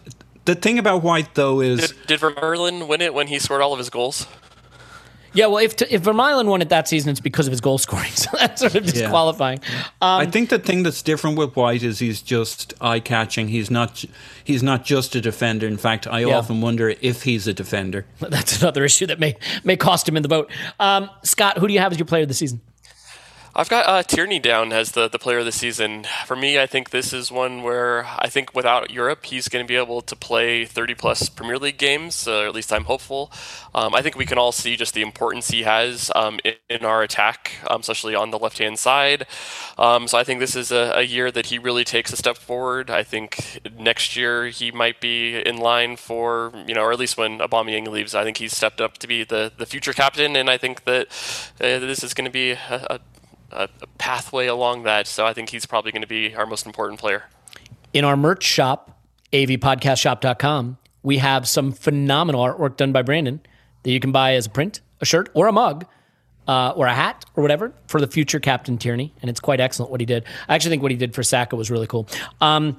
the thing about White, though, is Did, did Vermaelen win it when he scored all of his goals? Yeah, well, if if Vermaelen won it that season, it's because of his goal scoring. (laughs) So that's sort of disqualifying. I think the thing that's different with White is he's just eye catching. He's not. He's not just a defender. In fact, I Yeah. often wonder if he's a defender. (laughs) That's another issue that may may cost him in the vote. Um, Scott, who do you have as your player of the season? I've got uh, Tierney down as the, the player of the season. For me, I think this is one where I think without Europe, he's going to be able to play 30 plus Premier League games, uh, or at least I'm hopeful. Um, I think we can all see just the importance he has um, in, in our attack, um, especially on the left hand side. Um, so I think this is a, a year that he really takes a step forward. I think next year he might be in line for, you know, or at least when Aubameyang leaves, I think he's stepped up to be the, the future captain, and I think that uh, this is going to be a, a a, a pathway along that. So I think he's probably going to be our most important player. In our merch shop, avpodcastshop.com, we have some phenomenal artwork done by Brandon that you can buy as a print, a shirt, or a mug. Uh, or a hat or whatever for the future Captain Tierney, and it's quite excellent what he did. I actually think what he did for Saka was really cool. Um,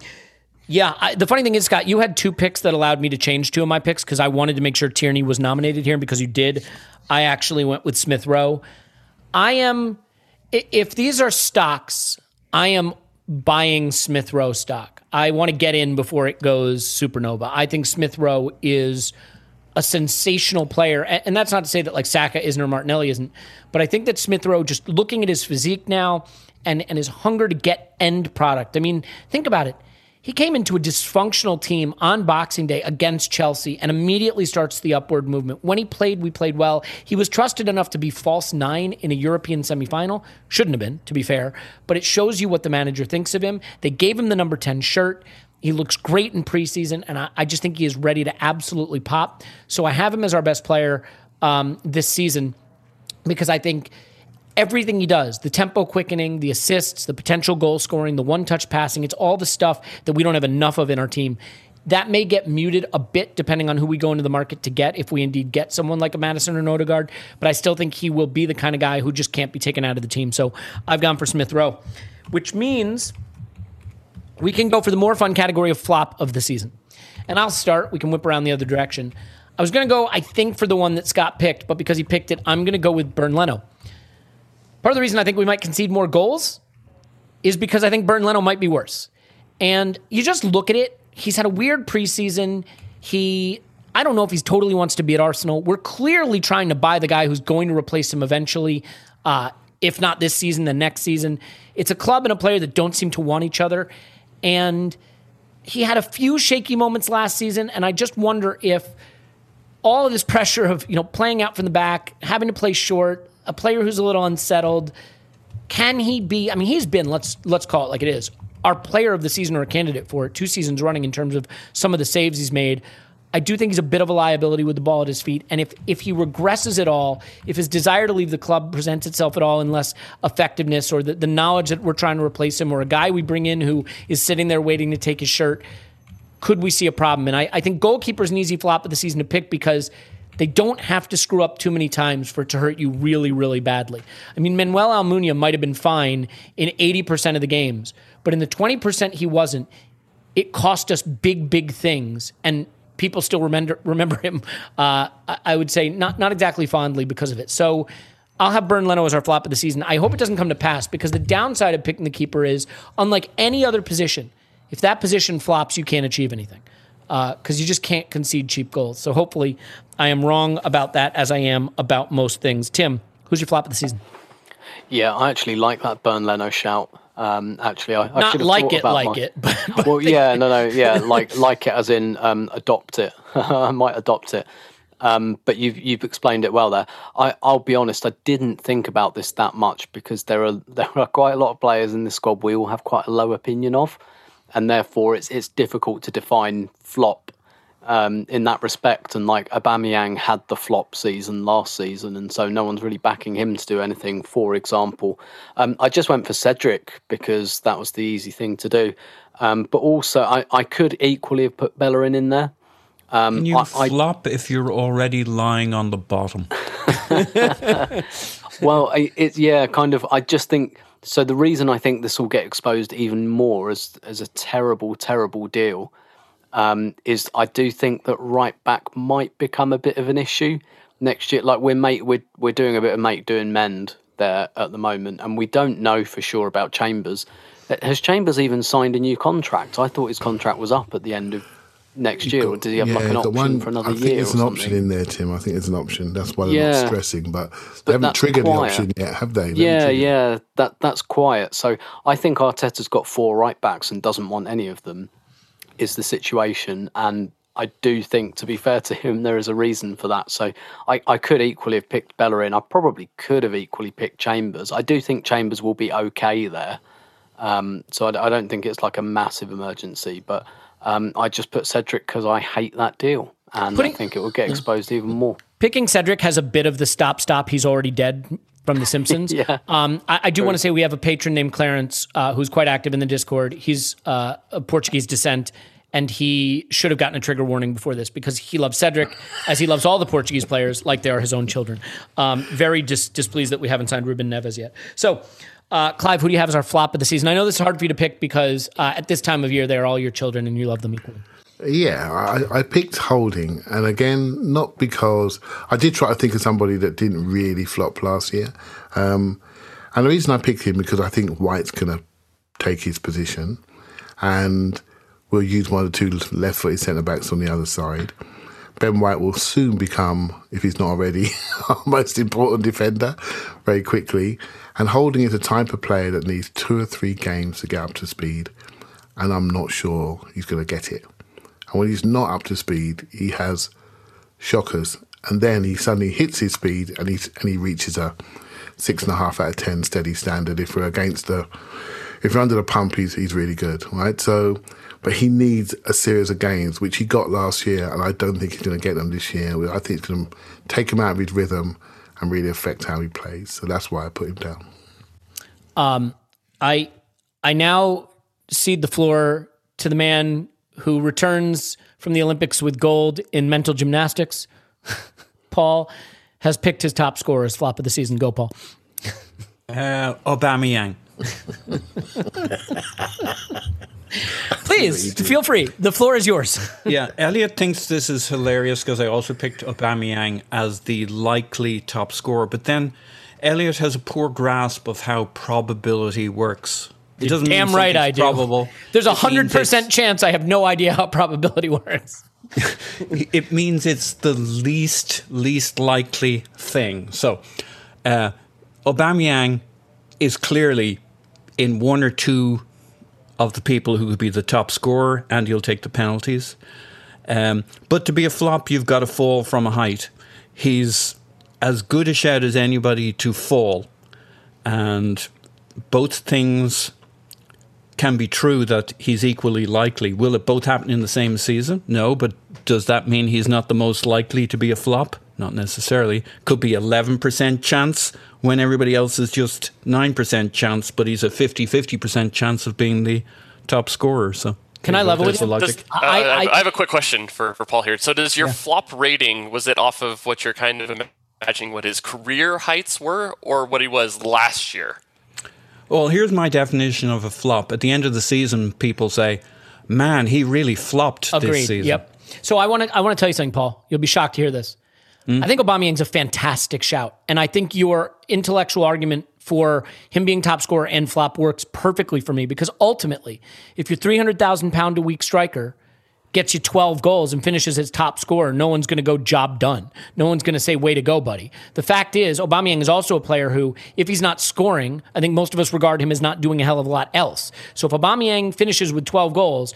yeah, I, the funny thing is, Scott, you had two picks that allowed me to change two of my picks because I wanted to make sure Tierney was nominated here, and because you did, I actually went with Smith Rowe. I am, if these are stocks, I am buying Smith Rowe stock. I want to get in before it goes supernova. I think Smith Rowe is a sensational player. And that's not to say that like Saka isn't or Martinelli isn't, but I think that Smith Rowe, just looking at his physique now and, and his hunger to get end product. I mean, think about it. He came into a dysfunctional team on Boxing Day against Chelsea and immediately starts the upward movement. When he played, we played well. He was trusted enough to be false nine in a European semifinal. Shouldn't have been, to be fair, but it shows you what the manager thinks of him. They gave him the number 10 shirt. He looks great in preseason, and I, I just think he is ready to absolutely pop. So I have him as our best player um, this season because I think everything he does the tempo quickening, the assists, the potential goal scoring, the one touch passing it's all the stuff that we don't have enough of in our team. That may get muted a bit depending on who we go into the market to get, if we indeed get someone like a Maddison or an. But I still think he will be the kind of guy who just can't be taken out of the team. So I've gone for Smith Rowe, which means we can go for the more fun category of flop of the season. And I'll start. We can whip around the other direction. I was going to go, I think, for the one that Scott picked, but because he picked it, I'm going to go with Bernd Leno. Part of the reason I think we might concede more goals is because I think Bernd Leno might be worse. And you just look at it, he's had a weird preseason. He, I don't know if he's totally wants to be at Arsenal. We're clearly trying to buy the guy who's going to replace him eventually, uh, if not this season, the next season. It's a club and a player that don't seem to want each other. And he had a few shaky moments last season, and I just wonder if all of this pressure of you know playing out from the back, having to play short, a player who's a little unsettled, can he be? I mean, he's been let's let's call it like it is, our player of the season or a candidate for it two seasons running in terms of some of the saves he's made. I do think he's a bit of a liability with the ball at his feet. And if, if he regresses at all, if his desire to leave the club presents itself at all in less effectiveness or the, the knowledge that we're trying to replace him or a guy we bring in who is sitting there waiting to take his shirt, could we see a problem? And I, I think goalkeeper's an easy flop of the season to pick because they don't have to screw up too many times for it to hurt you really, really badly. I mean, Manuel Almunia might have been fine in 80% of the games, but in the 20% he wasn't, it cost us big, big things. And people still remember remember him. Uh, I would say not not exactly fondly because of it. So I'll have Bernd Leno as our flop of the season. I hope it doesn't come to pass because the downside of picking the keeper is, unlike any other position, if that position flops, you can't achieve anything because uh, you just can't concede cheap goals. So hopefully, I am wrong about that as I am about most things. Tim, who's your flop of the season? Yeah, I actually like that Bernd Leno shout. Um, actually, I, I not should have like thought it, about like my- it. But, (laughs) but well, yeah, no, no, (laughs) yeah, like like it as in um, adopt it. (laughs) I might adopt it. Um, but you've you've explained it well there. I, I'll be honest, I didn't think about this that much because there are there are quite a lot of players in this squad we all have quite a low opinion of, and therefore it's it's difficult to define flop um, in that respect. And like Aubameyang had the flop season last season, and so no one's really backing him to do anything. For example, um, I just went for Cedric because that was the easy thing to do. Um, but also, I, I could equally have put Bellerin in there. Um, Can you I- I- flop if you're already lying on the bottom? (laughs) well, I, it's yeah, kind of. I just think so. The reason I think this will get exposed even more as as a terrible, terrible deal um, is I do think that right back might become a bit of an issue next year. Like we're mate, we're we're doing a bit of mate doing mend there at the moment, and we don't know for sure about Chambers. Has Chambers even signed a new contract? I thought his contract was up at the end of next year, or does he have like an option one- for another I think year? there's an option in there, Tim. I think there's an option. That's why they're Yeah. not stressing, but they But haven't that's triggered the option yet, have they? They Yeah, yeah, that that's quiet. So I think Arteta's got four right backs and doesn't want any of them. Is the situation, and I do think, to be fair to him, there is a reason for that. So I, I could equally have picked Bellerin. I probably could have equally picked Chambers. I do think Chambers will be okay there. Um, so I, I don't think it's like a massive emergency, but um, I just put Cedric because I hate that deal, and Putting- I think it will get exposed even more. picking Cedric has a bit of the stop stop. He's already dead from The Simpsons. (laughs) Yeah. Um, I, I do want to say we have a patron named Clarence uh, who's quite active in the Discord. He's uh, of Portuguese descent. And he should have gotten a trigger warning before this because he loves Cedric as he loves all the Portuguese players like they are his own children. Um, very dis- displeased that we haven't signed Ruben Neves yet. So, uh, Clive, who do you have as our flop of the season? I know this is hard for you to pick because uh, at this time of year, they're all your children and you love them equally. Yeah, I, I picked Holding, and again, not because I did try to think of somebody that didn't really flop last year. Um, and the reason I picked him because I think White's going to take his position, and we'll use one of the two left-footed centre backs on the other side. Ben White will soon become, if he's not already, (laughs) our most important defender very quickly. And Holding is a type of player that needs two or three games to get up to speed, and I'm not sure he's going to get it. And when he's not up to speed, he has shockers, and then he suddenly hits his speed and he and he reaches a six and a half out of ten steady standard. If we're against the, if we're under the pump, he's he's really good, right? So, but he needs a series of games, which he got last year, and I don't think he's going to get them this year. I think it's going to take him out of his rhythm and really affect how he plays. So that's why I put him down. I I now cede the floor to the man who returns from the Olympics with gold in mental gymnastics. (laughs) Paul has picked his top scorer as flop of the season. Go, Paul. Uh, Aubameyang. (laughs) Please feel free. The floor is yours. (laughs) yeah, Elliot thinks this is hilarious because I also picked Aubameyang as the likely top scorer, but then Elliot has a poor grasp of how probability works. It doesn't mean Damn right something's I do. Probable. There's a hundred percent chance I have no idea how probability (laughs) works. It means it's the least least likely thing. So, uh, Aubameyang is clearly in one or two of the people who could be the top scorer, and you'll take the penalties. Um, but to be a flop, you've got to fall from a height. He's as good a shout as anybody to fall, and both things can be true that he's equally likely. Will it both happen in the same season? No, but does that mean he's not the most likely to be a flop? Not necessarily. Could be 11% chance when everybody else is just 9% chance, but he's a 50 50% chance of being the top scorer. So Can I level with the you? Does- logic. uh, I- I, I- I have a quick question for, for Paul here. So, does your flop rating was it off of what you're kind of imagining what his career heights were, or what he was last year? Well, here's my definition of a flop. At the end of the season, people say, man, he really flopped Agreed. this season. Yep. So I want to I want to tell you something, Paul. You'll be shocked to hear this. Hmm? I think Aubameyang's a fantastic shout, and I think your intellectual argument for him being top scorer and flop works perfectly for me because ultimately, if you're three hundred thousand pound a week striker gets you 12 goals and finishes as top scorer, no one's going to go job done. No one's going to say way to go, buddy. The fact is, Aubameyang is also a player who, if he's not scoring, I think most of us regard him as not doing a hell of a lot else. So if Aubameyang finishes with 12 goals,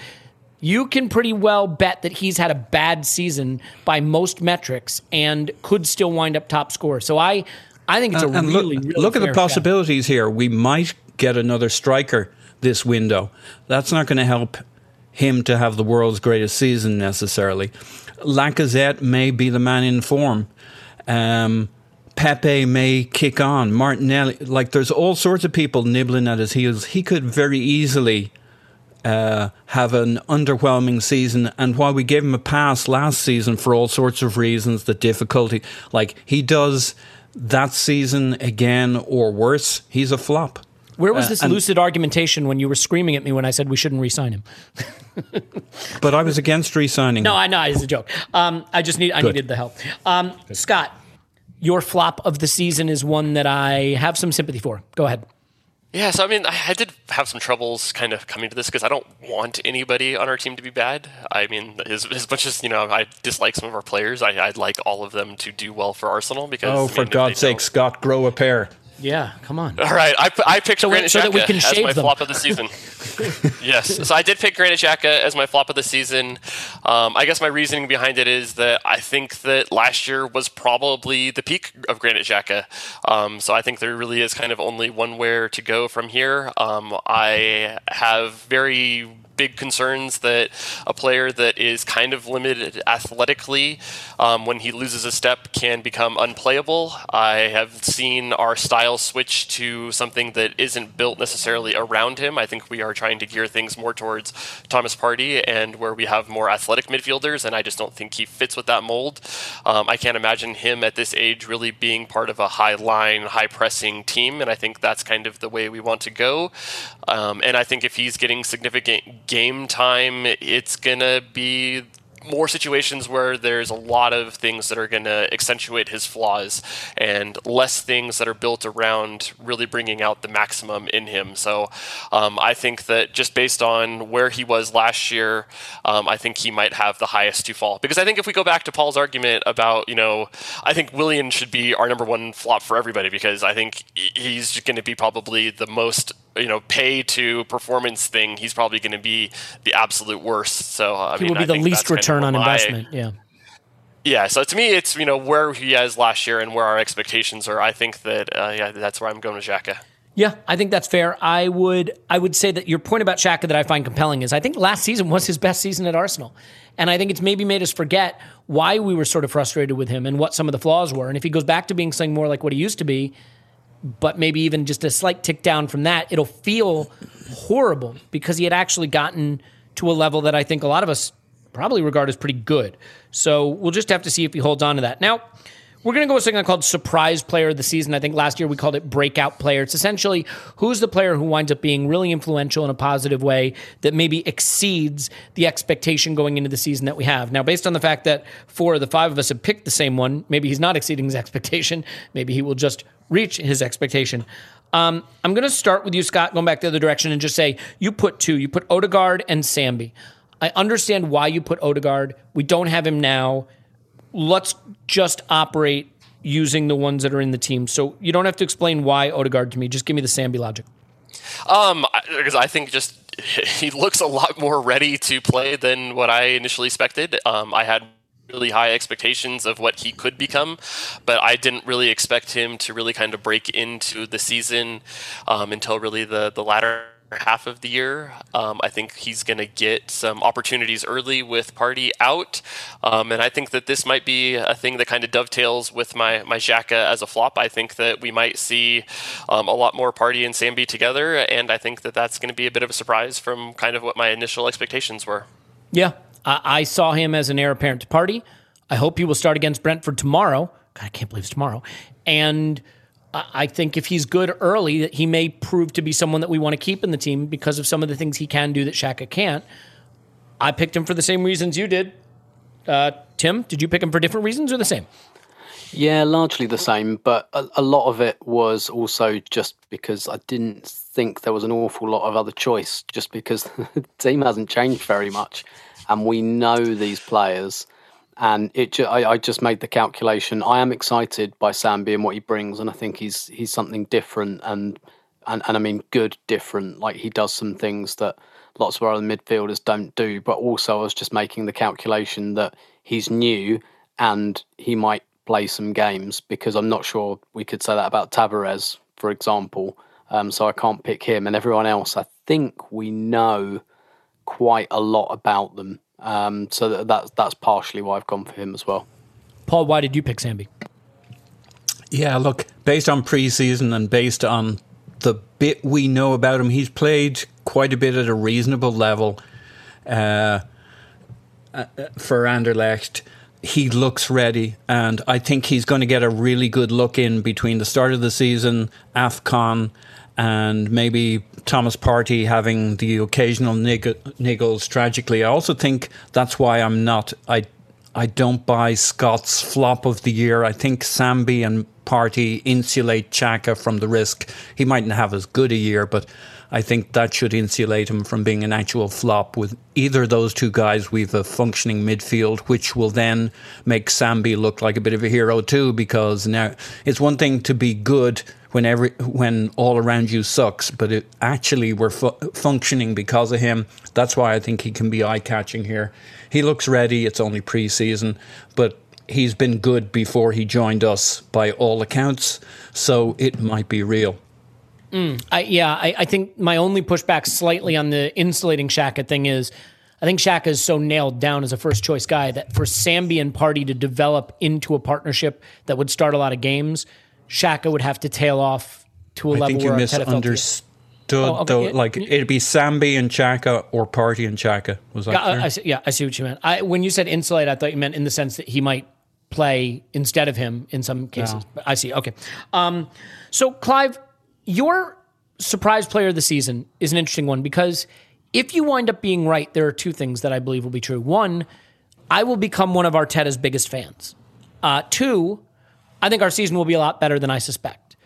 you can pretty well bet that he's had a bad season by most metrics and could still wind up top scorer. So I, I think it's a uh, and really, look, really look at the possibilities here. We might get another striker this window. That's not going to help him to have the world's greatest season necessarily. Lacazette may be the man in form. Um, Pepe may kick on. Martinelli, like there's all sorts of people nibbling at his heels. He could very easily uh, have an underwhelming season. And while we gave him a pass last season for all sorts of reasons, the difficulty, like he does that season again or worse, he's a flop. Where was Uh, this and- lucid argumentation when you were screaming at me when I said we shouldn't re-sign him? (laughs) But I was against re-signing. No, I know it's a joke. Um, I just need I Good. needed the help. Um, Scott, your flop of the season is one that I have some sympathy for. Go ahead. Yeah, so I mean, I, I did have some troubles kind of coming to this because I don't want anybody on our team to be bad. I mean, as, as much as you know, I dislike some of our players. I, I'd like all of them to do well for Arsenal because. oh, I for mean, if God's sake, Scott, grow a pair. Yeah, come on. All right, I, I picked So Granit so that we can as my them. flop of the season. (laughs) yes, so I did pick Granit Xhaka as my flop of the season. Um, I guess my reasoning behind it is that I think that last year was probably the peak of Granit Xhaka. Um, so I think there really is kind of only one where to go from here. Um, I have very big concerns that a player that is kind of limited athletically, um, when he loses a step, can become unplayable. I have seen our style switch to something that isn't built necessarily around him. I think we are trying to gear things more towards Thomas Partey and where we have more athletic midfielders, and I just don't think he fits with that mold. Um, I can't imagine him at this age really being part of a high line, high pressing team, and I think that's kind of the way we want to go. Um, and I think if he's getting significant game time, it's going to be more situations where there's a lot of things that are going to accentuate his flaws and less things that are built around really bringing out the maximum in him. So um, I think that just based on where he was last year, um, I think he might have the highest to fall. Because I think if we go back to Paul's argument about, you know, I think Willian should be our number one flop for everybody because I think he's going to be probably the most you know pay to performance thing he's probably going to be the absolute worst so I He mean, will be I the least that's kind of return on investment. Yeah. yeah so to me it's you know where he is last year and where our expectations are I think that uh, yeah that's where I'm going with Xhaka Yeah, I think that's fair. I would I would say that your point about Xhaka that I find compelling is I think last season was his best season at Arsenal. And I think it's maybe made us forget why we were sort of frustrated with him and what some of the flaws were. And if he goes back to being something more like what he used to be, but maybe even just a slight tick down from that, it'll feel horrible because he had actually gotten to a level that I think a lot of us probably regard as pretty good. So we'll just have to see if he holds on to that. Now, we're going to go with something called surprise player of the season. I think last year we called it breakout player. It's essentially who's the player who winds up being really influential in a positive way that maybe exceeds the expectation going into the season that we have. Now, based on the fact that four of the five of us have picked the same one, maybe he's not exceeding his (laughs) expectation. Maybe he will just reach his expectation. Um, I'm going to start with you, Scott, going back the other direction and just say you put two. You put Odegaard and Sambi. I understand why you put Odegaard. We don't have him now let's just operate using the ones that are in the team. So you don't have to explain why Odegaard to me. Just give me the Sambi logic. Um, because I think just (laughs) he looks a lot more ready to play than what I initially expected. Um, I had really high expectations of what he could become, but I didn't really expect him to really kind of break into the season um, until really the the latter half of the year. Um, I think he's going to get some opportunities early with Partey out, um, and I think that this might be a thing that kind of dovetails with my my Xhaka as a flop. I think that we might see um, a lot more Partey and Sambi together, and I think that that's going to be a bit of a surprise from kind of what my initial expectations were. Yeah, I, I saw him as an heir apparent to Partey. I hope he will start against Brentford tomorrow. God, I can't believe it's tomorrow. And I think if he's good early, that he may prove to be someone that we want to keep in the team because of some of the things he can do that Xhaka can't. I picked him for the same reasons you did. Uh, Tim, did you pick him for different reasons or the same? Yeah, largely the same, but a, a lot of it was also just because I didn't think there was an awful lot of other choice, just because (laughs) the team hasn't changed very much, and we know these players, and it. Ju- I, I just made the calculation. I am excited by Sambi and what he brings, and I think he's he's something different, and and and I mean good different. Like he does some things that lots of other midfielders don't do, but also I was just making the calculation that he's new and he might play some games because I'm not sure we could say that about Tavares, for example. Um, so I can't pick him and everyone else. I think we know quite a lot about them. Um, so that, that's that's partially why I've gone for him as well. Paul, why did you pick Sambi? Yeah, look, based on preseason and based on the bit we know about him, he's played quite a bit at a reasonable level uh, uh, for Anderlecht. He looks ready, and I think he's going to get a really good look in between the start of the season, AFCON, and maybe Thomas Partey having the occasional nig- niggles tragically. I also think that's why I'm not. I I don't buy Scott's flop of the year. I think Sambi and Partey insulate Xhaka from the risk. He mightn't have as good a year, but I think that should insulate him from being an actual flop. With either of those two guys, we've a functioning midfield, which will then make Sambi look like a bit of a hero too. Because now it's one thing to be good when every when all around you sucks, but it actually we're fu- functioning because of him. That's why I think he can be eye catching here. He looks ready. It's only preseason, but he's been good before he joined us by all accounts. So it might be real. I, yeah, I, I think my only pushback slightly on the insulating Xhaka thing is I think Xhaka is so nailed down as a first choice guy that for Sambi and Partey to develop into a partnership that would start a lot of games, Xhaka would have to tail off to a I level think you where Arteta felt he- misunderstood. Oh, okay, though, like it'd be Sambi and Xhaka or Partey and Xhaka. Was that Yeah. I, I see, yeah, I see what you meant. I, when you said insulate, I thought you meant in the sense that he might play instead of him in some cases. But I see. Okay. Um, so, Clive, your surprise player of the season is an interesting one because if you wind up being right, there are two things that I believe will be true. One, I will become one of Arteta's biggest fans. Uh, two, I think our season will be a lot better than I suspect.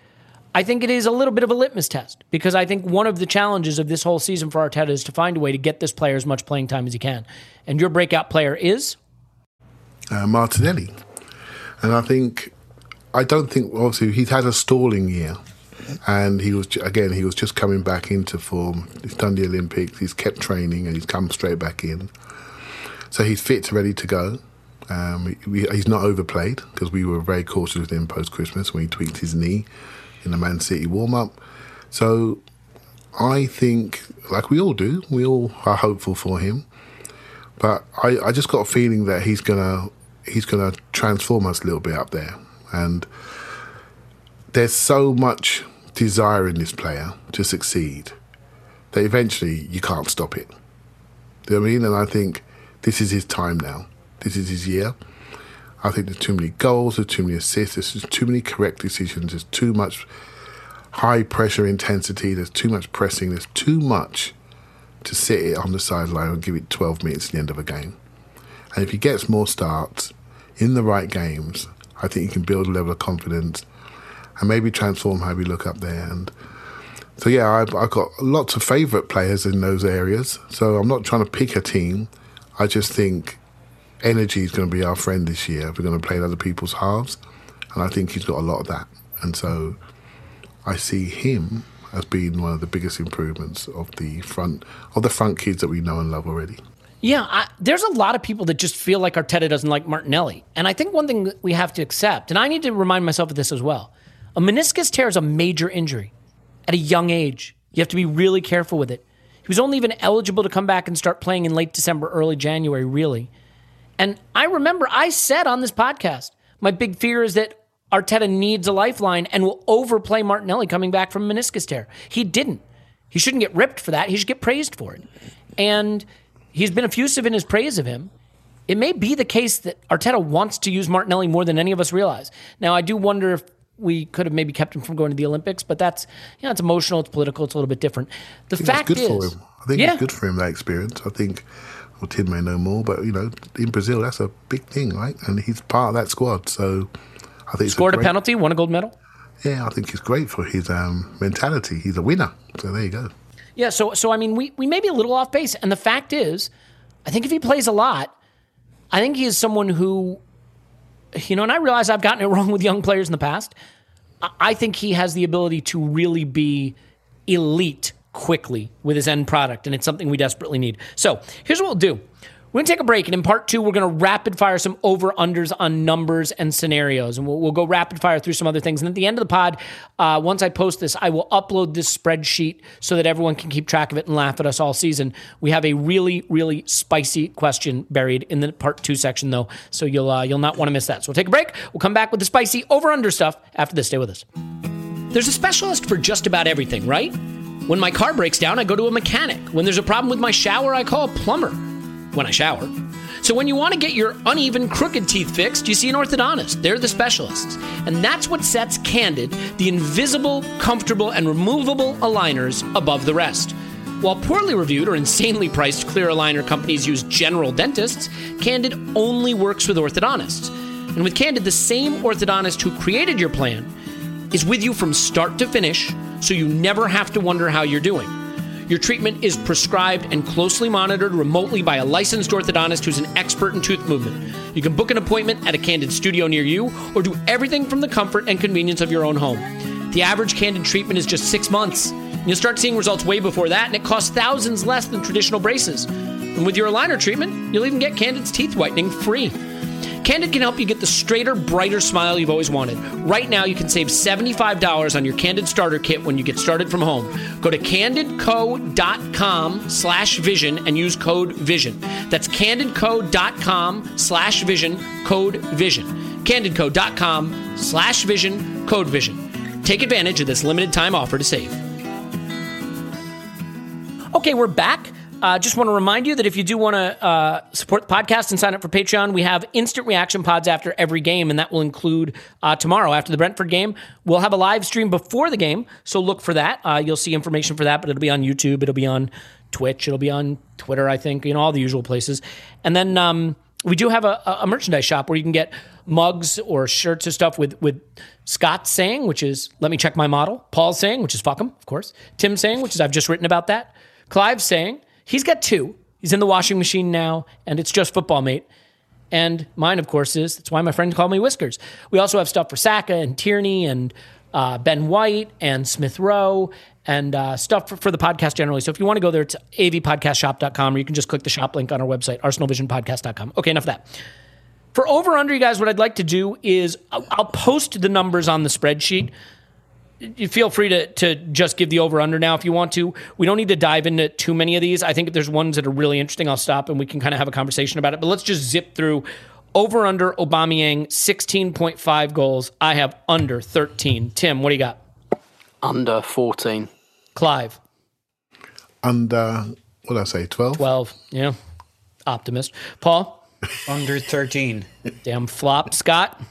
I think it is a little bit of a litmus test because I think one of the challenges of this whole season for Arteta is to find a way to get this player as much playing time as he can. And your breakout player is uh, Martinelli. And I think, I don't think, obviously, he's had a stalling year. And he was, again, he was just coming back into form. He's done the Olympics, he's kept training, and he's come straight back in. So he's fit, ready to go. Um, we, he's not overplayed because we were very cautious with him post Christmas when he tweaked his knee in the Man City warm up. So I think, like we all do, we all are hopeful for him. But I, I just got a feeling that he's gonna he's gonna transform us a little bit up there. And there's so much desire in this player to succeed that eventually you can't stop it. Do you know what I mean? And I think this is his time now. This is his year. I think there's too many goals, there's too many assists, there's too many correct decisions, there's too much high pressure intensity, there's too much pressing, there's too much to sit it on the sideline and give it 12 minutes at the end of a game. And if he gets more starts in the right games, I think he can build a level of confidence and maybe transform how we look up there. And so, yeah, I've, I've got lots of favourite players in those areas. So I'm not trying to pick a team. I just think energy is going to be our friend this year. We're going to play in other people's halves. And I think he's got a lot of that. And so I see him as being one of the biggest improvements of the front of the front kids that we know and love already. Yeah, I, there's a lot of people that just feel like Arteta doesn't like Martinelli. And I think one thing we have to accept, and I need to remind myself of this as well a meniscus tear is a major injury at a young age. You have to be really careful with it. He was only even eligible to come back and start playing in late December, early January, really. And I remember I said on this podcast, my big fear is that Arteta needs a lifeline and will overplay Martinelli coming back from meniscus tear. He didn't. He shouldn't get ripped for that. He should get praised for it. And he's been effusive in his praise of him. It may be the case that Arteta wants to use Martinelli more than any of us realize. Now, I do wonder if we could have maybe kept him from going to the Olympics, but that's you know it's emotional, it's political, it's a little bit different. The I fact that's good is, for him. I think yeah, it's good for him that experience. I think. Well, Tim may know more, but you know, in Brazil, that's a big thing, right? And he's part of that squad, so I think it's scored a great, penalty, won a gold medal. Yeah, I think it's great for his um, mentality. He's a winner, so there you go. Yeah, so so I mean, we we may be a little off base, and the fact is, I think if he plays a lot, I think he is someone who, you know, and I realize I've gotten it (laughs) wrong with young players in the past. I- think he has the ability to really be elite quickly with his end product, and it's something we desperately need. So here's what we'll do. We're going to take a break, and in part two, we're going to rapid fire some over unders on numbers and scenarios. And we'll, we'll go rapid fire through some other things. And at the end of the pod, uh, once I post this, I will upload this spreadsheet so that everyone can keep track of it and laugh at us all season. We have a really, really spicy question buried in the part two section, though. So you'll, uh, you'll not want to miss that. So we'll take a break. We'll come back with the spicy over under stuff after this. Stay with us. There's a specialist for just about everything, right? When my car breaks down, I go to a mechanic. When there's a problem with my shower, I call a plumber. When I shower. So when you want to get your uneven, crooked teeth fixed, you see an orthodontist. They're the specialists. And that's what sets Candid, the invisible, comfortable, and removable aligners above the rest. While poorly reviewed or insanely priced clear aligner companies use general dentists, Candid only works with orthodontists. And with Candid, the same orthodontist who created your plan is with you from start to finish, so you never have to wonder how you're doing. Your treatment is prescribed and closely monitored remotely by a licensed orthodontist who's an expert in tooth movement. You can book an appointment at a Candid studio near you or do everything from the comfort and convenience of your own home. The average Candid treatment is just six months. You'll start seeing results way before that, and it costs thousands less than traditional braces. And with your aligner treatment, you'll even get Candid's teeth whitening free. Candid can help you get the straighter, brighter smile you've always wanted. Right now, you can save $75 on your Candid starter kit when you get started from home. Go to candidco.com slash vision and use code VISION. That's candidco.com slash vision, code VISION. candidco.com slash vision, code VISION. Take advantage of this limited time offer to save. Okay, we're back. Uh, just want to remind you that if you do want to uh, support the podcast and sign up for Patreon, we have instant reaction pods after every game, and that will include uh, tomorrow after the Brentford game. We'll have a live stream before the game, so look for that. Uh, you'll see information for that, but it'll be on YouTube, it'll be on Twitch, it'll be on Twitter, I think, you know, all the usual places. And then um, we do have a, a merchandise shop where you can get mugs or shirts or stuff with with Scott saying, which is "Let me check my model." Paul saying, which is "Fuck him," of course. Tim saying, which is "I've just written about that." Clive saying. He's got two. He's in the washing machine now, and it's just football, mate. And mine, of course, is that's why my friends call me Whiskers. We also have stuff for Saka and Tierney and uh, Ben White and Smith Rowe and uh, stuff for, for the podcast generally. So if you want to go there, it's avpodcastshop.com or you can just click the shop link on our website, arsenalvisionpodcast.com. Okay, enough of that. For over under, you guys, what I'd like to do is I'll, I'll post the numbers on the spreadsheet feel free to to just give the over under now if you want to. We don't need to dive into too many of these. I think if there's ones that are really interesting, I'll stop and we can kind of have a conversation about it. But let's just zip through over under Aubameyang 16.5 goals. I have under 13. Tim, what do you got? Under 14. Clive, Under, what did I say, 12? 12. Yeah. Optimist. Paul, Under 13. damn flop. Scott,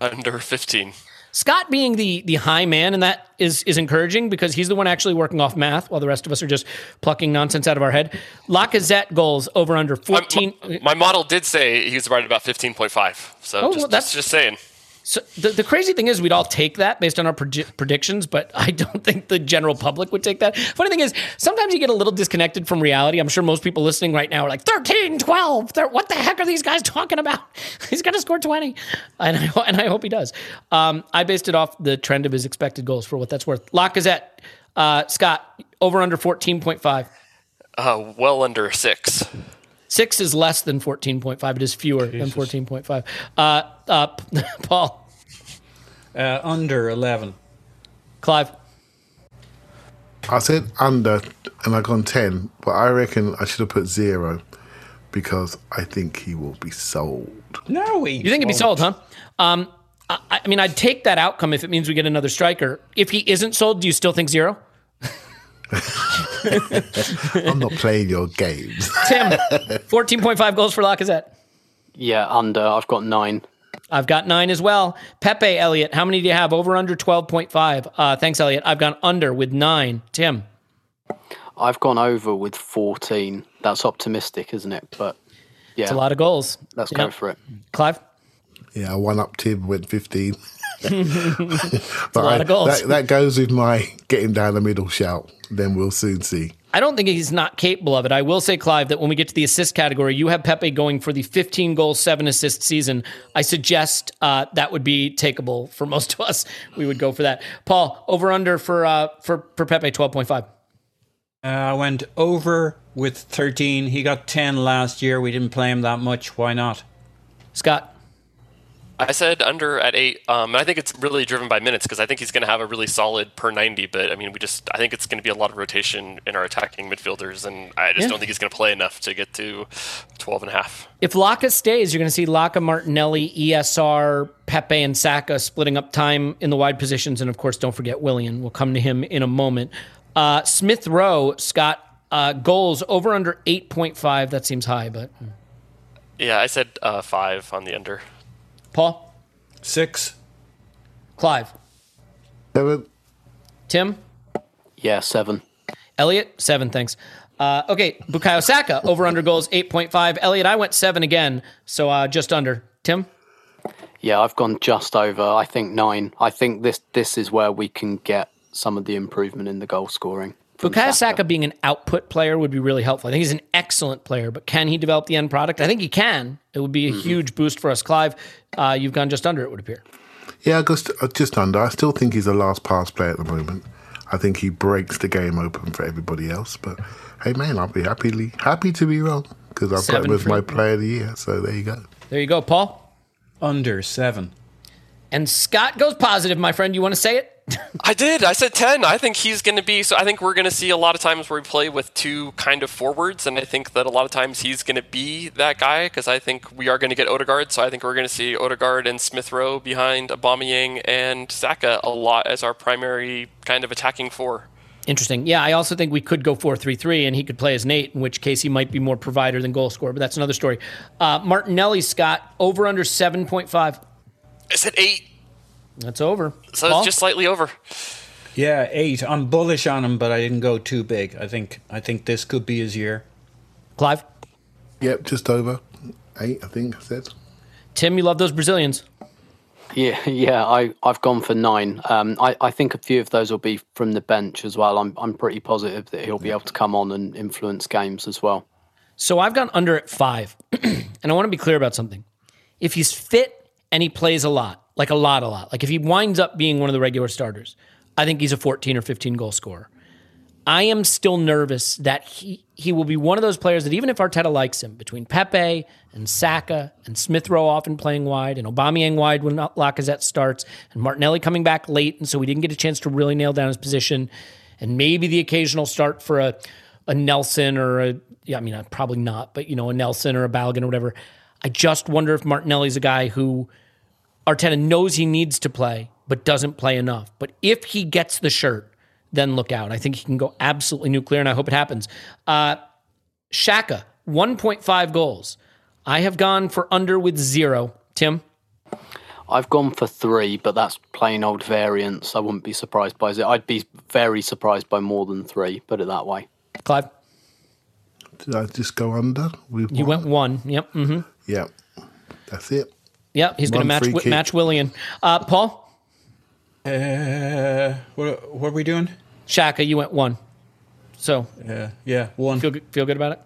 Under 15. Scott being the the high man, and that is is encouraging because he's the one actually working off math, while the rest of us are just plucking nonsense out of our head. Lacazette goals over under Um, fourteen. my, my model did say he was right about 15.5. So Oh, just, well, that's- just, just saying. So the, the crazy thing is, we'd all take that based on our predi- predictions, but I don't think the general public would take that. Funny thing is, sometimes you get a little disconnected from reality. I'm sure most people listening right now are like, 13, 12, thir- what the heck are these guys talking about? (laughs) He's going to score 20. And I, and I hope he does. Um, I based it off the trend of his expected goals for what that's worth. Lacazette, uh, Scott, over under 14.5. Uh, well under six. Six is less than 14.5. It is fewer than 14.5. Uh, uh, (laughs) Paul, Uh, under 11. Clive, I said under, and I gone ten, but I reckon I should have put zero because I think he will be sold. No, he You think he'd be sold, huh? Um, I, I mean, I'd take that outcome if it means we get another striker. If he isn't sold, do you still think zero? (laughs) (laughs) I'm not playing your games. (laughs) Tim, 14.5 goals for Lacazette. Yeah, under. I've got nine. I've got nine as well. Pepe, Elliot, how many do you have? Over under 12.5. Uh, thanks, Elliot. I've gone under with nine. Tim, I've gone over with 14. That's optimistic, isn't it? But yeah, it's a lot of goals. let's Yeah. go for it. Clive? Yeah, one up Tim, went 15. But a lot of goals. That, that goes with my getting down the middle shout. Then we'll soon see. I don't think he's not capable of it. I will say, Clive, that when we get to the assist category, you have Pepe going for the 15 goal, seven assist season. I suggest uh, that would be takeable for most of us. We would go for that. Paul, over under for uh, for for Pepe 12.5. Uh, I went over with 13. He got 10 last year. We didn't play him that much. Why not? Scott, I said under at eight. Um, and I think it's really driven by minutes because I think he's going to have a really solid per 90. But I mean, we just I think it's going to be a lot of rotation in our attacking midfielders, and I just Yeah. don't think he's going to play enough to get to 12 and a half. if Laka stays, you're going to see Laka, Martinelli, ESR, Pepe, and Saka splitting up time in the wide positions. And of course, don't forget Willian. We'll come to him in a moment. Uh, Smith Rowe, Scott, uh, goals over under 8.5. That seems high, but Yeah, I said uh, five on the under. Paul, Six. Clive, Seven. Tim, Yeah, seven. Elliot, seven, thanks. Uh, okay, Bukayo Saka, (laughs) over under goals, 8.5. Elliot, I went seven again, so uh, just under. Tim? Yeah, I've gone just over. I think nine. I think this this is where we can get some of the improvement in the goal scoring. From Bukayo Saka being an output player would be really helpful. I think he's an excellent player, but can he develop the end product? I think he can. It would be a huge boost for us. Clive, uh, you've gone just under, it would appear. Yeah, just, uh, just under. I still think he's a last pass player at the moment. I think he breaks the game open for everybody else. But hey, man, I'll be happily happy to be wrong because I've got him as my player of the year. So there you go. There you go, Paul. Under seven. And Scott goes positive, my friend. You want to say it? I did. I said 10. I think he's going to be. So I think we're going to see a lot of times where we play with two kind of forwards. And I think that a lot of times he's going to be that guy because I think we are going to get Odegaard. So I think we're going to see Odegaard and Smith Rowe behind Aubameyang and Saka a lot as our primary kind of attacking four. Interesting. Yeah, I also think we could go 4 3 3 and he could play as Nate, in which case he might be more provider than goal scorer, but that's another story. Uh, Martinelli, Scott, over under 7.5. I said 8. That's over. So Paul? it's just slightly over. Yeah, eight. I'm bullish on him, but I didn't go too big. I think I think this could be his year. Clive, Yep, just over eight. I think I said. Tim, you love those Brazilians. Yeah, (laughs) yeah. I I've gone for nine. Um, I I think a few of those will be from the bench as well. I'm I'm pretty positive that he'll be able to come on and influence games as well. So I've gone under at five. (clears throat) and I want to be clear about something. If he's fit and he plays a lot, like a lot, a lot, like if he winds up being one of the regular starters, I think he's a 14 or 15 goal scorer. I am still nervous that he, he will be one of those players that even if Arteta likes him, between Pepe and Saka and Smith Rowe often playing wide and Aubameyang wide when Lacazette starts and Martinelli coming back late, and so we didn't get a chance to really nail down his position, and maybe the occasional start for a a Nelson or a yeah, I mean uh, probably not, but you know a Nelson or a Balogun or whatever. I just wonder if Martinelli's a guy who Arteta knows he needs to play, but doesn't play enough. But if he gets the shirt, then look out. I think he can go absolutely nuclear, and I hope it happens. Uh, Xhaka, 1.5 goals. I have gone for under with zero. Tim? I've gone for three, but that's plain old variance. I wouldn't be surprised by it. I'd be very surprised by more than three. Put it that way. Clive? Did I just go under? With You one? went one. Yep. Mm-hmm. Yep. That's it. Yep. He's going to match free wi- kick. match Willian. Uh, Paul? Uh, what what are we doing? Xhaka, you went one. So Uh, yeah, one. feel good, feel good about it?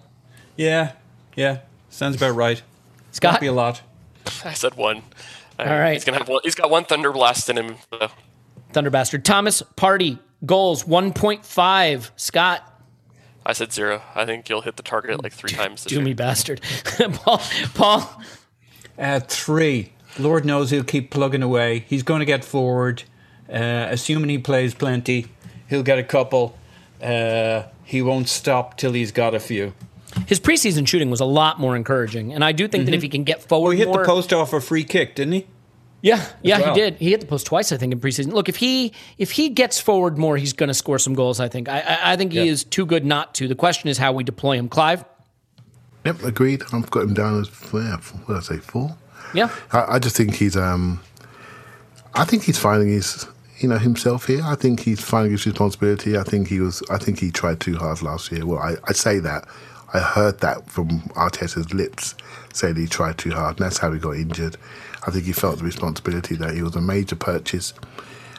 Yeah, yeah. Sounds about right. Scott? Be a lot. I said one. All right. He's gonna have one. He's got one Thunder Blast in him. So. Thunder Bastard. Thomas Partey, goals 1.5. Scott, I said zero. I think you'll hit the target like three times this do year. me bastard. (laughs) Paul, Paul, Uh, three. Lord knows he'll keep plugging away. He's going to get forward. Uh, assuming he plays plenty, he'll get a couple. Uh, he won't stop till he's got a few. His preseason shooting was a lot more encouraging, and I do think that if he can get forward Well, he hit more, the post off a free kick, didn't he? Yeah, yeah, well. he did. He hit the post twice, I think, in preseason. Look, if he if he gets forward more, he's going to score some goals. I think. I I, I think he Yeah. is too good not to. The question is how we deploy him. Clive. Yep, agreed. I've got him down as yeah, what did I say four? Yeah. I, I just think he's um, I think he's finding his you know himself here. I think he's finding his responsibility. I think he was. I think he tried too hard last year. Well, I, I say that. I heard that from Arteta's lips, saying he tried too hard, and that's how he got injured. I think he felt the responsibility that he was a major purchase,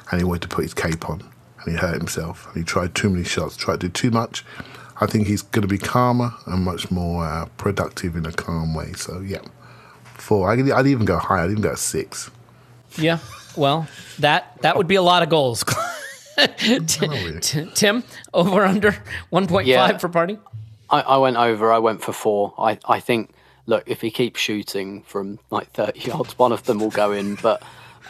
and he wanted to put his cape on, and he hurt himself. And he tried too many shots, tried to do too much. I think he's going to be calmer and much more uh, productive in a calm way. So yeah, four. I'd, I'd even go higher. I'd even go six. Yeah. Well, that that would be a lot of goals. (laughs) T- t- Tim, over under one point five Yeah. for Partey. I, I went over. I went for four. I, I think. Look, if he keeps shooting from like thirty (laughs) yards, one of them will go in. But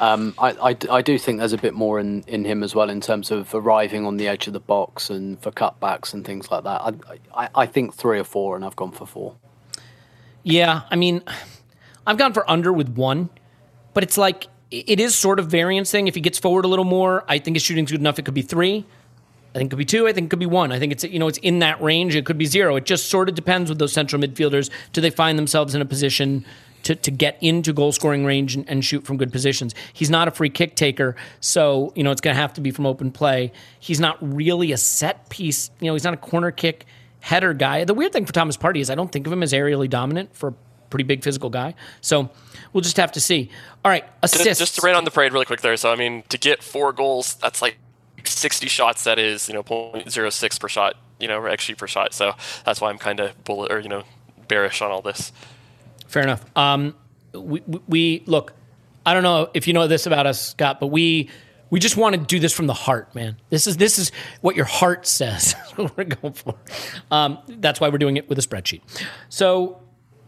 um, I, I, I do think there's a bit more in, in him as well in terms of arriving on the edge of the box and for cutbacks and things like that. I, I, I think three or four, and I've gone for four. Yeah, I mean, I've gone for under with one, but it's like it is sort of variance thing. If he gets forward a little more, I think his shooting's good enough. It could be three. I think it could be two. I think it could be one. I think it's you know it's in that range. It could be zero. It just sort of depends with those central midfielders. Do they find themselves in a position to, to get into goal scoring range and, and shoot from good positions? He's not a free kick taker, so you know it's going to have to be from open play. He's not really a set piece. You know he's not a corner kick header guy. The weird thing for Thomas Partey is I don't think of him as aerially dominant for a pretty big physical guy. So we'll just have to see. All right, assists. Just, to rain on the parade really quick there. So I mean, to get four goals, that's like 60 shots. That is, you know, 0.06 per shot. You know, or XG per shot. So that's why I'm kind of bullet or you know bearish on all this. Fair enough. Um, we, we, look. I don't know if you know this about us, Scott, but we we just want to do this from the heart, man. This is this is what your heart says. (laughs) That's what we're going for. Um, that's why we're doing it with a spreadsheet. So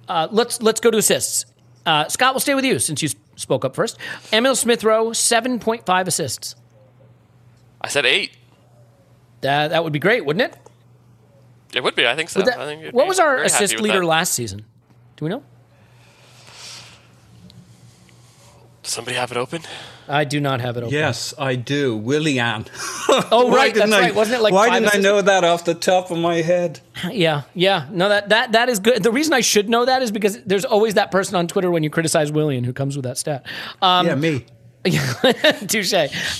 uh, let's let's go to assists. Uh, Scott, we'll stay with you since you spoke up first. Emil Smith Rowe, seven point five assists. I said eight. That that would be great, wouldn't it? It would be. I think so. That- I think what was our assist leader that. last season? Do we know? Does somebody have it open? I do not have it open. Yes, I do. Willian. Oh, (laughs) right. That's I- right. Wasn't it like Why didn't I assists? know that off the top of my head? (laughs) Yeah, yeah. No, that that that is good. The reason I should know that is because there's always that person on Twitter when you criticize Willian who comes with that stat. Um, yeah, me. (laughs) Touche.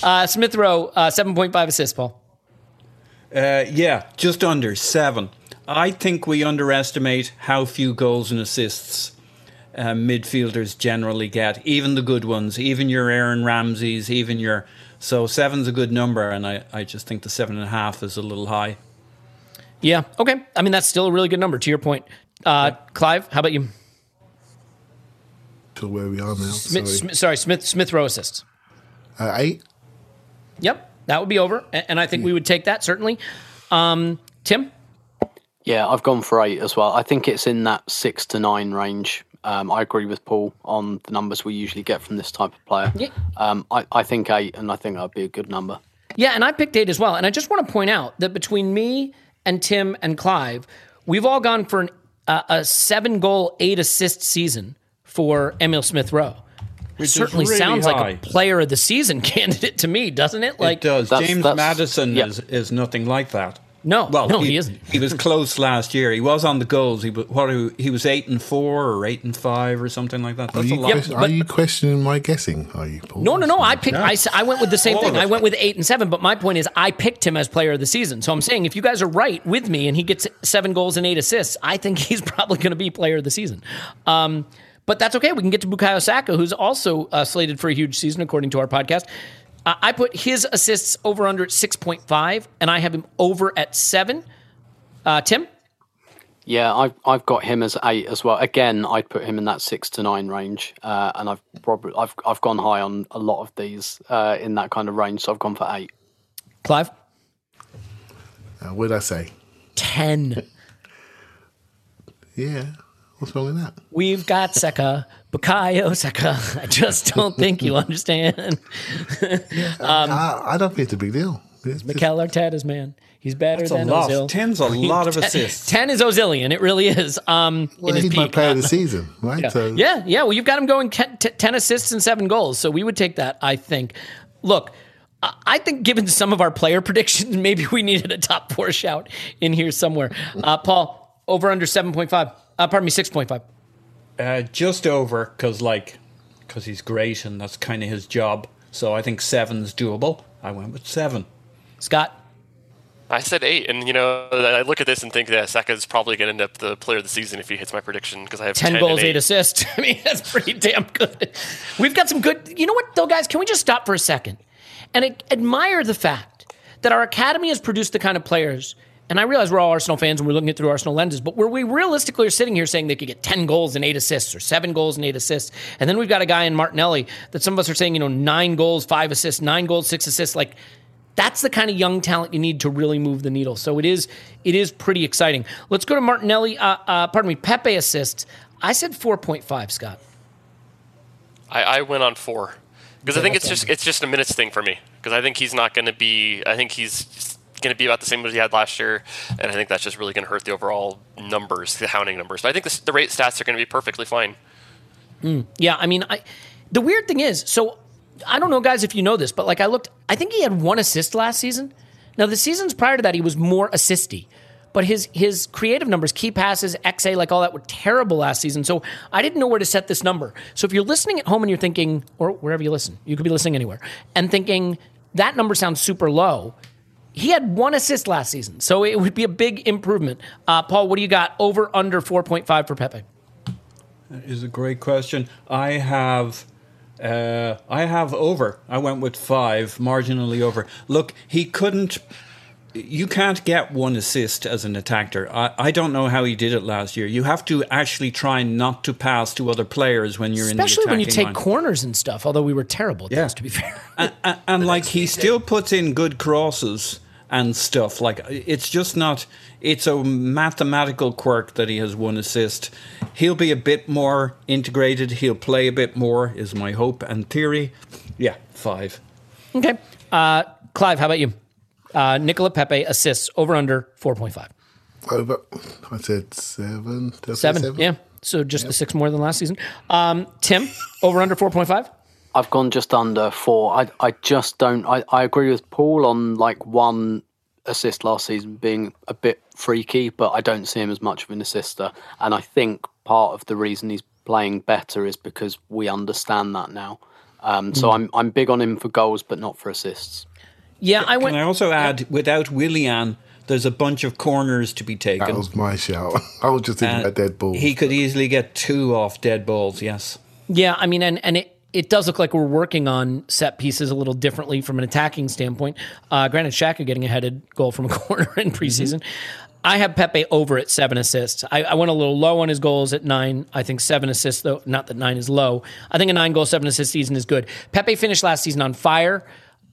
Uh, Smith Rowe, uh, seven point five assists. Paul. Uh, yeah, just under seven. I think we underestimate how few goals and assists uh, midfielders generally get, even the good ones, even your Aaron Ramseys, even your. So seven's a good number, and I, I just think the seven and a half is a little high. Yeah. Okay. I mean, that's still a really good number. To your point, uh, Clive. How about you? To where we are now. Smith, Sorry. Smith, sorry, Smith Smith Rowe assists. Uh, eight. Yep, that would be over, A- and I think we would take that certainly. Um, Tim. Yeah, I've gone for eight as well. I think it's in that six to nine range. Um, I agree with Paul on the numbers we usually get from this type of player. Yeah. Um, I, I think eight, and I think that'd be a good number. Yeah, and I picked eight as well. And I just want to point out that between me and Tim and Clive, we've all gone for an, uh, a seven goal, eight assist season for Emil Smith Rowe. Which Certainly really sounds high. like a player of the season (laughs) candidate to me, doesn't it? Like, it does. That's- James that's- Maddison yeah. is, is nothing like that. No, well, no, he isn't. he was close last year. He was on the goals. He was what? He was eight and four or eight and five or something like that. Are That's a you, lot. question- but- are you questioning my guessing? Are you, Paul? No, no, no. I picked. No. I, s- I went with the same All thing. I went with eight and seven. But my point is, I picked him as player of the season. So I'm saying, if you guys are right with me, and he gets seven goals and eight assists, I think (laughs) he's probably going to be player of the season. Um, but that's okay. We can get to Bukayo Saka, who's also uh, slated for a huge season, according to our podcast. Uh, I put his assists over under at six point five, and I have him over at seven. Uh, Tim. Yeah, I've I've got him as eight as well. Again, I'd put him in that six to nine range, uh, and I've probably I've I've gone high on a lot of these uh, in that kind of range, so I've gone for eight. Clive. Uh, what did I say? Ten. (laughs) Yeah. What's wrong with that? We've got Saka, Bukayo Saka. (laughs) I just don't think you understand. (laughs) I, I don't think it's a big deal. It's Mikel Arteta's man. He's better That's a than lot. Ozil. Ten's a (laughs) lot of assists. Ten is Ozilian. It really is. Um, well, in his he's my peak. player of the season, right? Yeah. So yeah, yeah. Well, you've got him going t- t- 10 assists and seven goals. So we would take that, I think. Look, I- I think given some of our player predictions, maybe we needed a top four shout in here somewhere. Uh, Paul, over under 7.5. Uh, pardon me, 6.5. Uh, just over, because like, because he's great and that's kind of his job. So I think seven's doable. I went with seven. Scott, I said eight, and you know, I look at this and think that Saka's probably going to end up the player of the season if he hits my prediction because I have 10 10, goals, and eight assists. (laughs) I mean, that's pretty damn good. We've got some good. You know what, though, guys? Can we just stop for a second and admire the fact that our academy has produced the kind of players? And I realize we're all Arsenal fans and we're looking at it through Arsenal lenses, but where we realistically are sitting here saying they could get 10 goals and eight assists or seven goals and eight assists. And then we've got a guy in Martinelli that some of us are saying, you know, nine goals, five assists, nine goals, six assists. Like, that's the kind of young talent you need to really move the needle. So it is it is pretty exciting. Let's go to Martinelli. Uh, uh, pardon me, Pepe assists. I said four point five, Scott. I, I went on four because I think it's just it's just a minutes thing for me because I think he's not going to be. I think he's going to be about the same as he had last year, and I think that's just really going to hurt the overall numbers, the hounding numbers. But I think the rate stats are going to be perfectly fine. Mm, yeah, I mean, I the weird thing is, so I don't know, guys, if you know this, but like I looked, I think he had one assist last season. Now the seasons prior to that, he was more assisty. But his his creative numbers, key passes, XA, like all that, were terrible last season. So I didn't know where to set this number. So if you're listening at home and you're thinking, or wherever you listen, you could be listening anywhere, and thinking that number sounds super low. He had one assist last season, so it would be a big improvement. Uh, Paul, what do you got? Over under four point five for Pepe. is a great question. I have uh, I have over. I went with five, marginally over. Look, he couldn't. You can't get one assist as an attacker. I, I don't know how he did it last year. You have to actually try not to pass to other players when you're Especially in the when you take line. corners and stuff. Although we were terrible at Yeah. those, to be fair. and, (laughs) and, and like he still puts in good crosses and stuff. Like it's just not. It's a mathematical quirk that he has one assist. He'll be a bit more integrated. He'll play a bit more. Is my hope and theory. Yeah, five. Okay. Uh, Clive, how about you? Uh, Nicola Pepe assists over under 4.5. over. I said seven. Did I say Seven. Yeah. So just the six more than last season. Um, Tim, over under 4.5. I've gone just under four. I I just don't. I, I agree with Paul on like one assist last season being a bit freaky, but I don't see him as much of an assister. And I think part of the reason he's playing better is because we understand that now. Um, so I'm I'm big on him for goals, but not for assists. Yeah, I Can went. I also add, without Willian, there's a bunch of corners to be taken. That was my shout. (laughs) I was just thinking Uh, about dead balls. He could easily get two off dead balls. Yes. Yeah, I mean, and and it it does look like we're working on set pieces a little differently from an attacking standpoint. Uh, granted, Xhaka getting a headed goal from a (laughs) corner in preseason. I have Pepe over at seven assists. I, I went a little low on his goals at nine. I think seven assists, though, not that nine is low. I think a nine goal, seven assist season is good. Pepe finished last season on fire.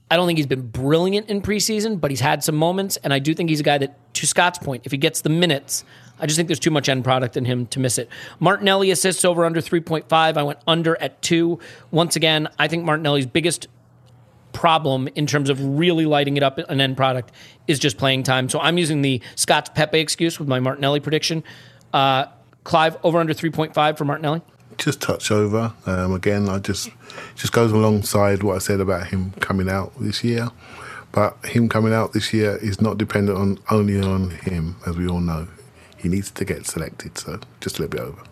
I don't think he's been brilliant in preseason, but he's had some moments. And I do think he's a guy that, to Scott's point, if he gets the minutes, I just think there's too much end product in him to miss it. Martinelli assists over under 3.5. I went under at two. Once again, I think Martinelli's biggest problem in terms of really lighting it up an end product is just playing time. So I'm using the Scott's Pepe excuse with my Martinelli prediction. Uh, Clive, over under 3.5 for Martinelli. just touch over. Um, again, I just just goes alongside what I said about him coming out this year. But him coming out this year is not dependent on only on him, as we all know. He needs to get selected, so just a little bit over.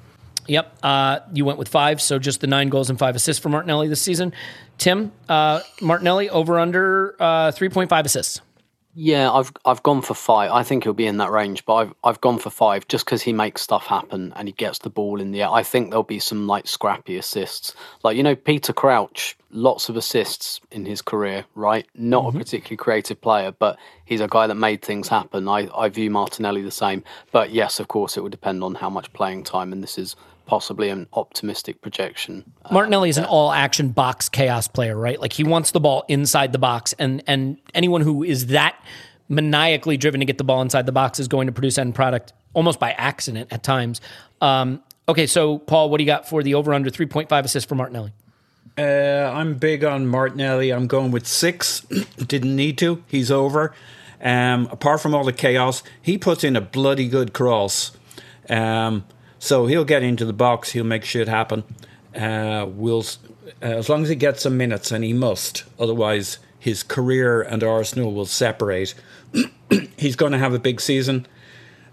Yep. Uh, you went with five, so just the nine goals and five assists for Martinelli this season. Tim, uh, Martinelli over under uh, 3.5 assists. Yeah, I've I've gone for five. I think he'll be in that range, but I've I've gone for five just because he makes stuff happen and he gets the ball in the air. I think there'll be some like scrappy assists, like you know Peter Crouch, lots of assists in his career, right? Not a mm-hmm. particularly creative player, but he's a guy that made things happen. I I view Martinelli the same, but yes, of course, it would depend on how much playing time, and this is possibly an optimistic projection. Martinelli is an all action box chaos player, right? Like he wants the ball inside the box, and and anyone who is that maniacally driven to get the ball inside the box is going to produce end product almost by accident at times. Um, okay, so Paul, what do you got for the over under 3.5 assists for Martinelli? Uh, I'm big on Martinelli. I'm going with six. (clears throat) Didn't need to. He's over. Um, apart from all the chaos, he puts in a bloody good cross. Um, so he'll get into the box. He'll make shit happen. Uh, we'll, uh, as long as he gets some minutes, and he must. Otherwise, his career and Arsenal will separate. (clears throat) he's going to have a big season.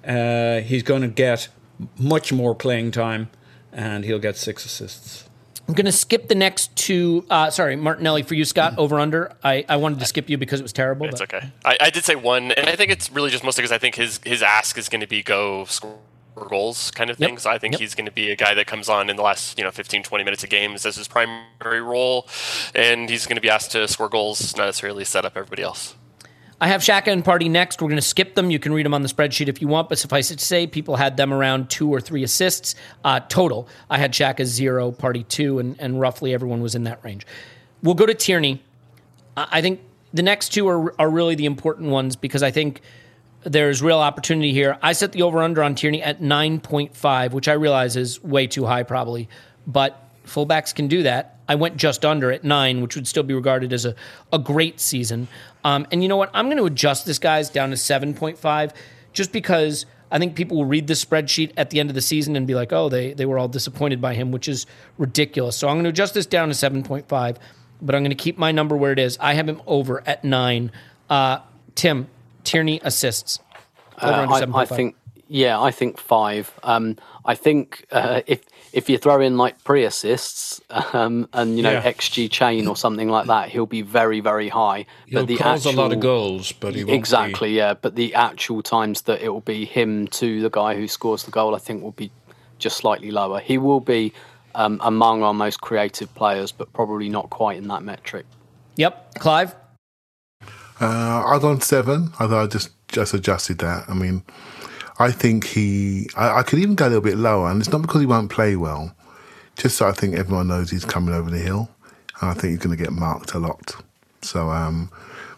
Uh, he's going to get much more playing time, and he'll get six assists. I'm going to skip the next two. Uh, sorry, Martinelli for you, Scott. Over under. I, I wanted to skip you because it was terrible. It's but- okay. I, I did say one, and I think it's really just mostly because I think his his ask is going to be go score goals kind of Yep. thing. So I think Yep. he's going to be a guy that comes on in the last you know 15, 20 minutes of games as his primary role, and he's going to be asked to score goals, not necessarily set up everybody else. I have Xhaka and Partey next. We're going to skip them. You can read them on the spreadsheet if you want, but suffice it to say, people had them around two or three assists uh, total. I had Xhaka zero, Partey two, and, and roughly everyone was in that range. We'll go to Tierney. I I think the next two are, are really the important ones because I think there's real opportunity here. I set the over under on Tierney at 9.5, which I realize is way too high probably, but fullbacks can do that. I went just under at nine, which would still be regarded as a, a great season. Um, and you know what? I'm going to adjust this guys down to 7.5 just because I think people will read the spreadsheet at the end of the season and be like, oh, they, they were all disappointed by him, which is ridiculous. So I'm going to adjust this down to 7.5, but I'm going to keep my number where it is. I have him over at nine. Uh, Tim, Tierney assists. Over Uh, I, I think, yeah, I think five. Um, I think uh, if if you throw in like pre assists um, and you know Yeah. xG chain or something like that, he'll be very very high. He'll the cause a lot of goals, but he won't be- exactly, yeah. But the actual times that it will be him to the guy who scores the goal, I think will be just slightly lower. He will be um, among our most creative players, but probably not quite in that metric. Yep. Clive? Uh, I was on seven. although I just just adjusted that. I mean, I think he. I, I could even go a little bit lower, and it's not because he won't play well. Just so I think everyone knows he's coming over the hill, and I think he's going to get marked a lot. So, um,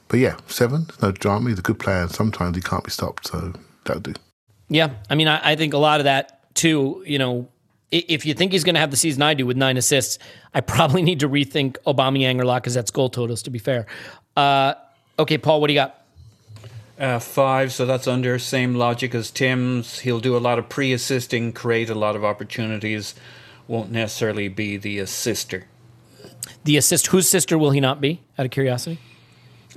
but yeah, seven. No drama. He's a good player. Sometimes he can't be stopped, so that'll do. Yeah, I mean, I, I think a lot of that too. You know, if you think he's going to have the season I do with nine assists, I (laughs) probably need to rethink Aubameyang or Lacazette's goal totals. To be fair, uh, okay, Paul, what do you got? Uh, five, so that's under same logic as Tim's. He'll do a lot of pre-assisting, create a lot of opportunities. Won't necessarily be the assister. The assist. Whose sister will he not be? Out of curiosity.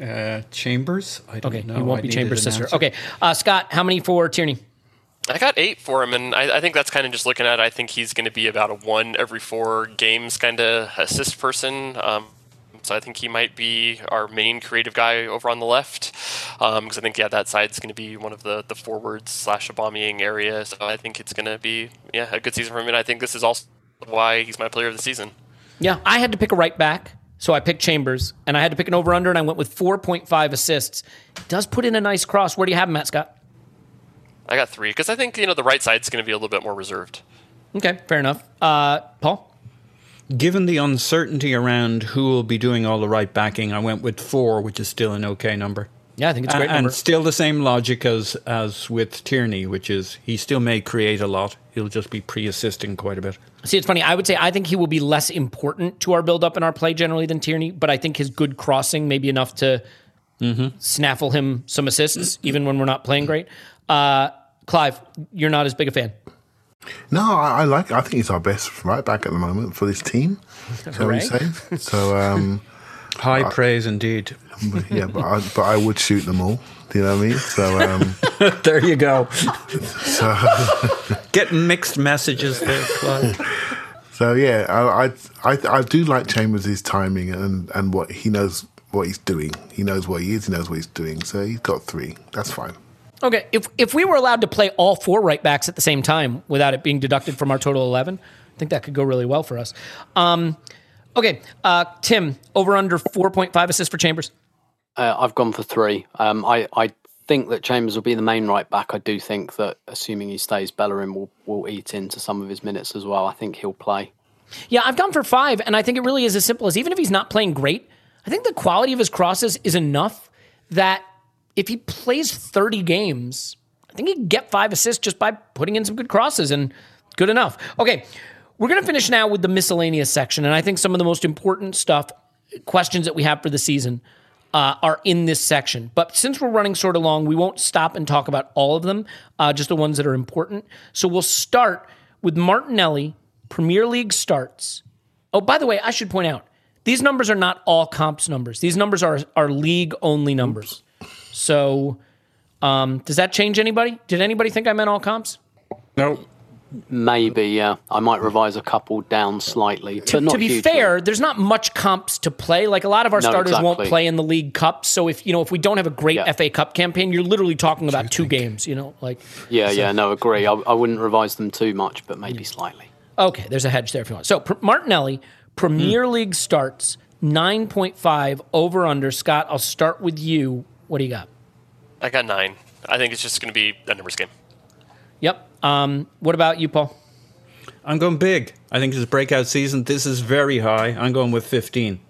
Uh, Chambers, I don't Okay, know. he won't I be Chambers' sister. answer. Okay, uh, Scott, how many for Tierney? I got eight for him, and I, I think that's kind of just looking at. it, I think he's going to be about a one every four games kind of assist person. Um, so I think he might be our main creative guy over on the left, because I think yeah that side's going to be one of the the forwards slash bombing area. So I think it's going to be yeah a good season for him, and I think this is also why he's my player of the season. Yeah, I had to pick a right back, so I picked Chambers, and I had to pick an over under, and I went with four point five assists. Does put in a nice cross. Where do you have him at, Scott? I got three because I think you know the right side's going to be a little bit more reserved. Okay, fair enough. Uh, Paul. Given the uncertainty around who will be doing all the right backing, I went with four, which is still an okay number. Yeah, I think it's a great and number. still the same logic as as with Tierney, which is he still may create a lot. He'll just be pre-assisting quite a bit. See, it's funny. I would say I think he will be less important to our build up and our play generally than Tierney, but I think his good crossing may be enough to snaffle him some assists, even when we're not playing great. Uh, Clive, you're not as big a fan. No, I, I like. I think he's our best right back at the moment for this team. (laughs) Shall we Hooray. say? So, um, (laughs) High praise indeed. yeah, but I, but I would shoot them all. Do you know what I mean? So, um, (laughs) there you go. so, Getting mixed messages there, Clive. so yeah, I, I I I do like Chambers' timing and and what he knows what he's doing. He knows what he is. He knows what he's doing. So he's got three. That's fine. Okay, if if we were allowed to play all four right backs at the same time without it being deducted from our total eleven, I think that could go really well for us. Um, okay, uh, Tim, over under four point five assists for Chambers. Uh, I've gone for three. Um, I, I think that Chambers will be the main right back. I do think that, assuming he stays, Bellerin will, will eat into some of his minutes as well. I think he'll play. Yeah, I've gone for five, and I think it really is as simple as even if he's not playing great, I think the quality of his crosses is enough that if he plays 30 games, I think he can get five assists just by putting in some good crosses and good enough. Okay, we're going to finish now with the miscellaneous section, and I think some of the most important stuff, questions that we have for the season, uh, are in this section. But since we're running sort of long, we won't stop and talk about all of them, uh, just the ones that are important. So we'll start with Martinelli, Premier League starts. Oh, by the way, I should point out these numbers are not all comps numbers. These numbers are are league only numbers. So, um, does that change anybody? Did anybody think I meant all comps? No. Maybe, yeah. I might revise a couple down slightly, but not to be hugely. fair, there's not much comps to play. Like a lot of our No, starters won't play in the League Cup. So if you know if we don't have a great Yeah. FA Cup campaign, you're literally talking about two games. You know, like Yeah, yeah, no, agree. I, I wouldn't revise them too much, but maybe slightly. okay, there's a hedge there if you want. So Pr- Martinelli, Premier Hmm. League starts nine point five over under. Scott, I'll start with you. What do you got? I got nine. I think it's just going to be a numbers game. Yep. Um, what about you, Paul? I'm going big. I think it's a breakout season. This is very high. I'm going with 15.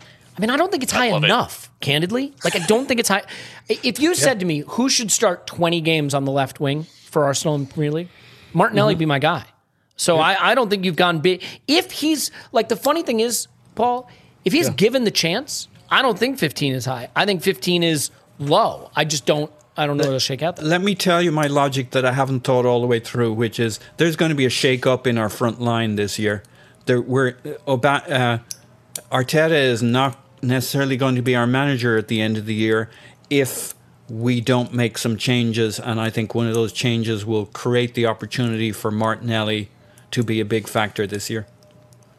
I mean, I don't think it's high love it. enough, candidly. Like, I don't think it's high. If you said to me, who should start 20 games on the left wing for Arsenal in the Premier League, Martinelli Mm-hmm. be my guy. So I, I don't think you've gone big. If he's, like, the funny thing is, Paul, if he's given the chance, I don't think 15 is high. I think 15 is low. I just don't, I don't know how to shake out that. Let me tell you my logic that I haven't thought all the way through, which is there's going to be a shake up in our front line this year. There, we're, Oba, uh, Arteta is not necessarily going to be our manager at the end of the year if we don't make some changes. And I think one of those changes will create the opportunity for Martinelli to be a big factor this year.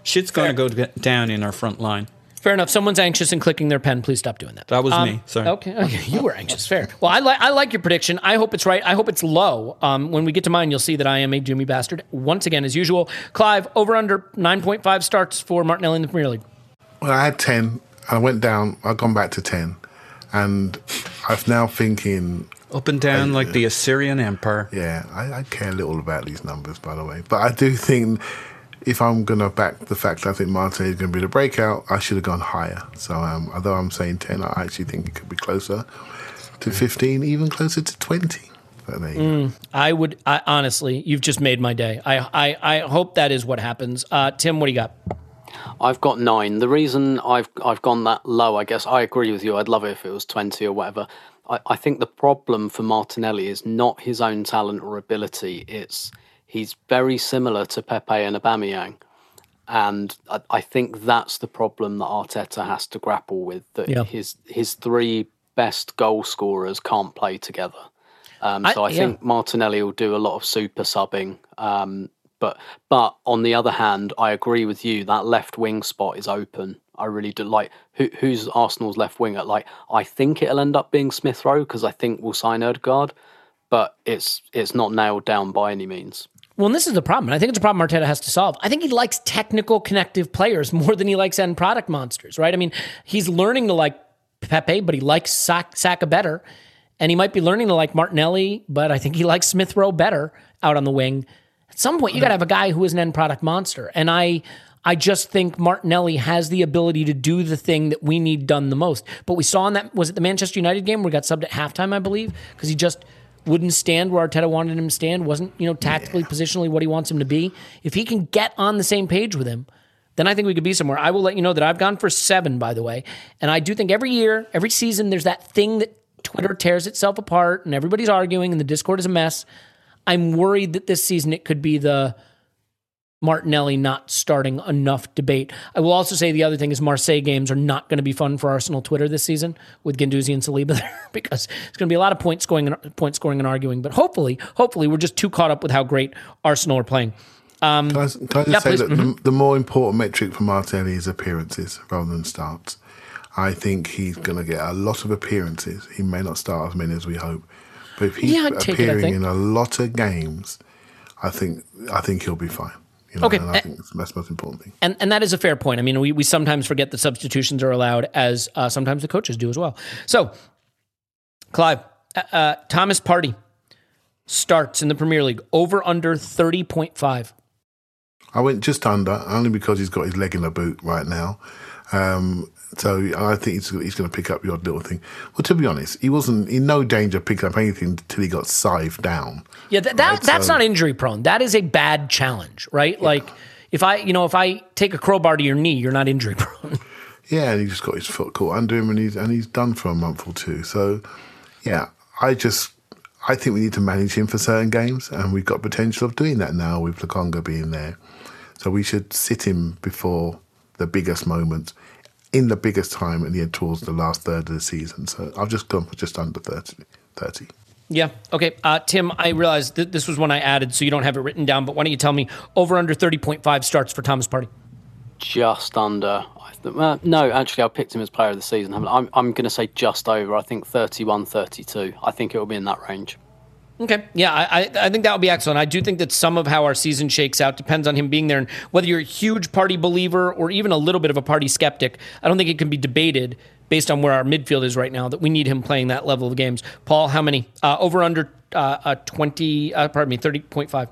Shit's going to go down in our front line. Fair enough. Someone's anxious and clicking their pen. Please stop doing that. That was Um, me. Sorry. Okay, (laughs) okay, you were anxious. Fair. Well, I like I like your prediction. I hope it's right. I hope it's low. Um, when we get to mine, you'll see that I am a doomy bastard once again, as usual. Clive over under nine point five starts for Martinelli in the Premier League. Well, I had 10. I went down. I've gone back to 10. And I'm now thinking, Up and down like the Assyrian Empire. yeah, I, I care little about these numbers, by the way. But I do think if I'm going to back the fact that I think Marte is going to be the breakout, I should have gone higher. So um, although I'm saying 10, I actually think it could be closer to 15, even closer to 20. But there you go. I would I, honestly, you've just made my day. I I, I hope that is what happens. Uh, Tim, what do you got? I've got nine. The reason I've I've gone that low, I guess I agree with you. I'd love it if it was twenty or whatever. I, I think the problem for Martinelli is not his own talent or ability. It's he's very similar to Pepe and Aubameyang, and I, I think that's the problem that Arteta has to grapple with. That Yeah. his his three best goal scorers can't play together. Um, so I- I, yeah. think Martinelli will do a lot of super subbing. Um, but but on the other hand, I agree with you. That left wing spot is open. I really do like who, who's Arsenal's left winger. Like I think it'll end up being Smith Rowe because I think we'll sign Odegaard, but it's it's not nailed down by any means. Well, this is the problem. I think it's a problem Arteta has to solve. I think he likes technical, connective players more than he likes end product monsters, right? I mean, he's learning to like Pepe, but he likes Sak- Saka better. And he might be learning to like Martinelli, but I think he likes Smith Rowe better out on the wing. At some point, you got to have a guy who is an end product monster. And I, I just think Martinelli has the ability to do the thing that we need done the most. But we saw in that was it the Manchester United game where he got subbed at halftime, I believe, because he just wouldn't stand where Arteta wanted him to stand. wasn't you know tactically, positionally what he wants him to be. If he can get on the same page with him, then I think we could be somewhere. I will let you know that I've gone for seven, by the way, and I do think every year, every season, there's that thing that Twitter tears itself apart and everybody's arguing and the Discord is a mess. I'm worried that this season it could be the Martinelli not starting enough debate. I will also say the other thing is Marseille games are not going to be fun for Arsenal Twitter this season with Guendouzi and Saliba (laughs) there because it's going to be a lot of point scoring and point scoring and arguing. But hopefully, hopefully we're just too caught up with how great Arsenal are playing. Um, can I, can I just Yeah, say please. that the, mm-hmm. the more important metric for Martinelli is appearances rather than starts. I think he's going to get a lot of appearances. He may not start as many as we hope, but if he's Yeah, I'd it, appearing in a lot of games, I think I think he'll be fine. You know, Okay, and I think that's the most important thing. And and that is a fair point. I mean, we, we sometimes forget that substitutions are allowed, as uh, sometimes the coaches do as well. So, Clive, uh, uh, Thomas Partey starts in the Premier League over under thirty point five. I went just under, only because he's got his leg in the boot right now. Um, so I think he's, he's going to pick up your little thing. Well, to be honest, he wasn't in no danger of picking up anything until he got scythed down. Yeah, that, that Right, that's so- not injury prone. That is a bad challenge, right? Like if I, you know, if I take a crowbar to your knee, you're not injury (laughs) prone. Yeah, and he just got his foot caught under him, and he's and he's done for a month or two. So, yeah, I just I think we need to manage him for certain games, and we've got potential of doing that now with Lokonga being there. So we should sit him before the biggest moment, in the biggest time, and yet towards the last third of the season. So I've just gone for just under 30. 30. Yeah. Okay. Uh, Tim, I realized that this was one I added, so you don't have it written down. But why don't you tell me over under thirty point five starts for Thomas Partey? Just under. I th- uh, no, actually, I picked him as player of the season. I? I'm, I'm going to say just over. I think 31 32. I think it will be in that range. Okay. Yeah, I, I think that would be excellent. I do think that some of how our season shakes out depends on him being there, and whether you're a huge Partey believer or even a little bit of a Partey skeptic. I don't think it can be debated based on where our midfield is right now that we need him playing that level of games. Paul, how many? Uh, over under uh, uh, twenty. Uh, pardon me, thirty point five.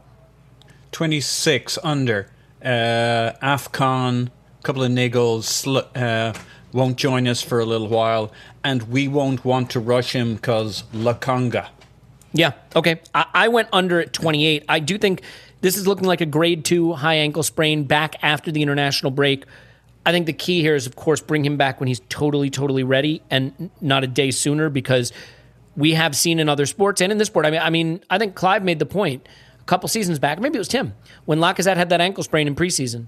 26 under. Uh, AFCON, couple of niggles, uh, won't join us for a little while, and we won't want to rush him because Lokonga. Yeah. Okay. I, I went under at 28. I do think this is looking like a grade two high ankle sprain back after the international break. I think the key here is, of course, bring him back when he's totally, totally ready and not a day sooner because we have seen in other sports and in this sport. I mean, I mean, I think Clive made the point a couple seasons back. Maybe it was Tim when Lacazette had that ankle sprain in preseason.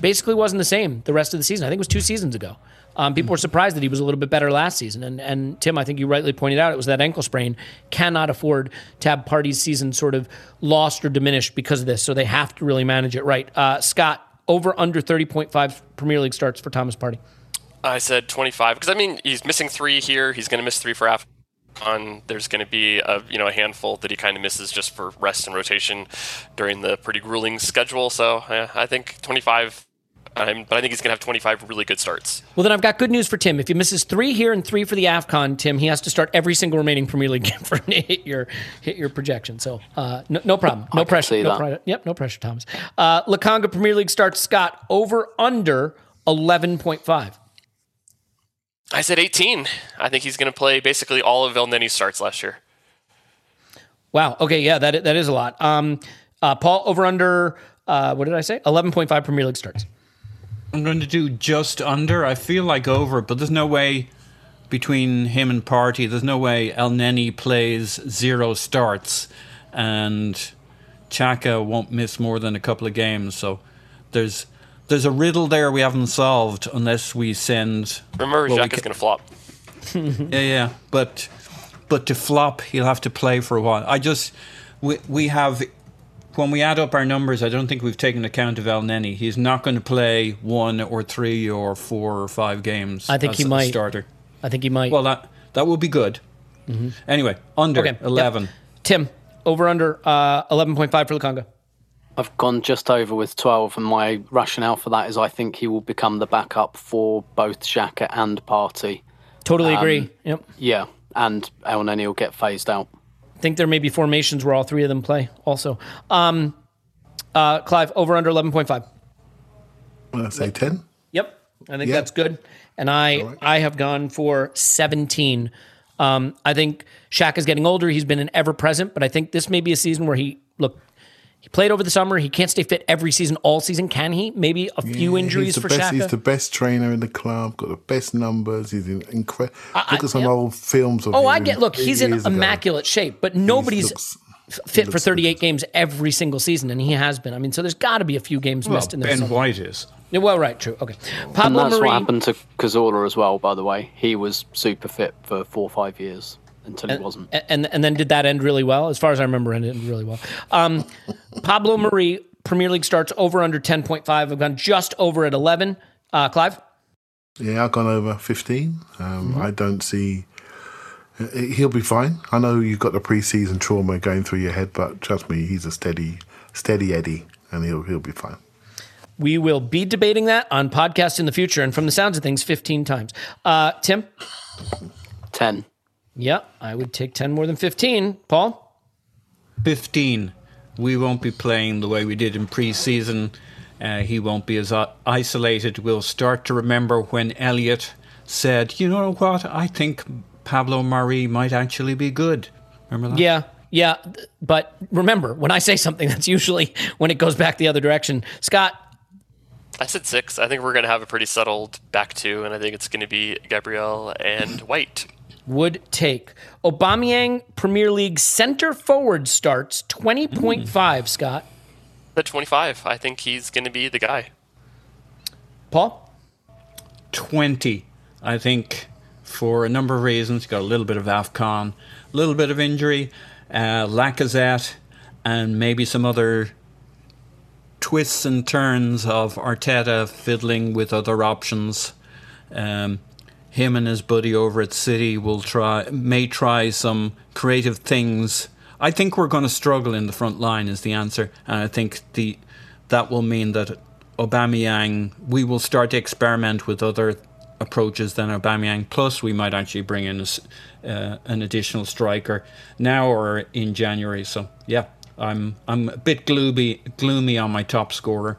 Basically, wasn't the same the rest of the season. I think it was two seasons ago. Um, people were surprised that he was a little bit better last season. And, and Tim, I think you rightly pointed out it was that ankle sprain. Cannot afford to have Partey's season sort of lost or diminished because of this. So they have to really manage it right. Uh, Scott, over under 30.5 Premier League starts for Thomas Partey. I said 25 because I mean he's missing three here. He's going to miss three for AFCON. There's going to be a you know a handful that he kind of misses just for rest and rotation during the pretty grueling schedule. So yeah, I think 25. Um, but I think he's going to have 25 really good starts. Well, then I've got good news for Tim. If he misses three here and three for the AFCON, Tim, he has to start every single remaining Premier League (laughs) game for him to hit your hit your projection. So uh, no, no problem. No I pressure. No that. pri- yep, no pressure, Thomas. Uh, Lokonga Premier League starts Scott over under 11.5. I said 18. I think he's going to play basically all of Elneny's starts last year. Wow. Okay. Yeah, that that is a lot. Um, uh, Paul over under. Uh, what did I say? 11.5 Premier League starts. I'm going to do just under. I feel like over, but there's no way between him and Partey. There's no way El Neni plays zero starts, and Xhaka won't miss more than a couple of games. So there's there's a riddle there we haven't solved unless we send. Remember, well, we Jack is ca- going to flop. (laughs) Yeah, yeah, but but to flop, he'll have to play for a while. I just we we have when we add up our numbers, I don't think we've taken account of Elneny. He's not going to play one or three or four or five games. I think as he a might. starter. I think he might. Well, that that would be good. Anyway, under okay. eleven. Yep. Tim over under uh, 11.5 for Lokonga. I've gone just over with 12, and my rationale for that is I think he will become the backup for both Xhaka and Partey. Totally agree. Yep. Yeah, and Elneny will get phased out. I think there may be formations where all three of them play also. Um, uh, Clive, over under 11.5. I say 10. Yep. I think Yeah. that's good. And I, right. I have gone for 17. Um, I think Shaq is getting older. He's been an ever present, but I think this may be a season where he, look, he played over the summer. He can't stay fit every season, all season. Can he? Maybe a few Yeah, injuries he's the for best, Xhaka. He's the best trainer in the club. Got the best numbers. He's incredible. Look at some yep. old films of Oh, him I get. Look, he's in years ago. immaculate shape, but nobody's looks- fit for looks 38 games every single season, and he has been. I mean, so there's got to be a few games Well, missed in there. Ben somewhere. White is. Yeah, Well, right, true. Okay, And that's Mari. what happened to Cazorla as well, by the way. He was super fit for four or five years until he wasn't. And and then did that end really well? As far as I remember, it ended really well. Um, (laughs) Pablo Mari Premier League starts over under 10.5. I've gone just over at 11. Uh, Clive. Yeah, I've gone over 15. Um, Mm-hmm. I don't see. uh, He'll be fine. I know you've got the pre-season trauma going through your head, but trust me, he's a steady, steady Eddie, and he'll he'll be fine. We will be debating that on podcast in the future, and from the sounds of things, 15 times. Uh, Tim. 10. Yeah, I would take 10 more than 15. Paul. 15. We won't be playing the way we did in pre-season. Uh, he won't be as isolated. We'll start to remember when Elliot said, "You know what? I think Pablo Mari might actually be good." Remember that? Yeah, yeah. But remember, when I say something, (laughs) that's usually when it goes back the other direction. Scott, I said six. I think we're going to have a pretty settled back two, and I think it's going to be Gabriel and White. Would take Aubameyang Premier League center forward starts twenty point five. Scott At 25, I think he's going to be the guy. Paul 20. I think for a number of reasons. Got a little bit of AFCON, a little bit of injury, uh, Lacazette, and maybe some other twists and turns of Arteta fiddling with other options. Um, him and his buddy over at City will try, may try some creative things. I think we're going to struggle in the front line is the answer, and I think the that will mean that Aubameyang we will start to experiment with other approaches than Aubameyang. Plus, we might actually bring in a uh, an additional striker now or in January. So yeah, I'm I'm a bit gloomy gloomy on my top scorer.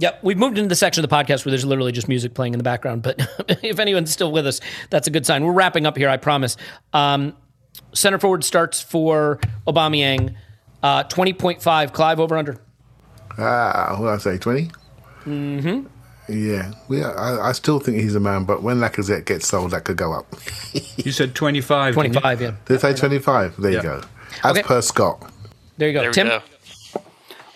Yep, we've moved into the section of the podcast where there's literally just music playing in the background. But (laughs) if anyone's still with us, that's a good sign. We're wrapping up here, I promise. Um, center forward starts for Aubameyang, uh, twenty point five. Clive over under. Ah, what did I say? 20? Mm-hmm. Yeah, we, I, I still think he's a man, but when Lacazette gets sold, that could go up. (laughs) You said 25. didn't Twenty you? five. Yeah. Did I say 25? There Yeah. you go. As Okay. per Scott. There you go. There Tim.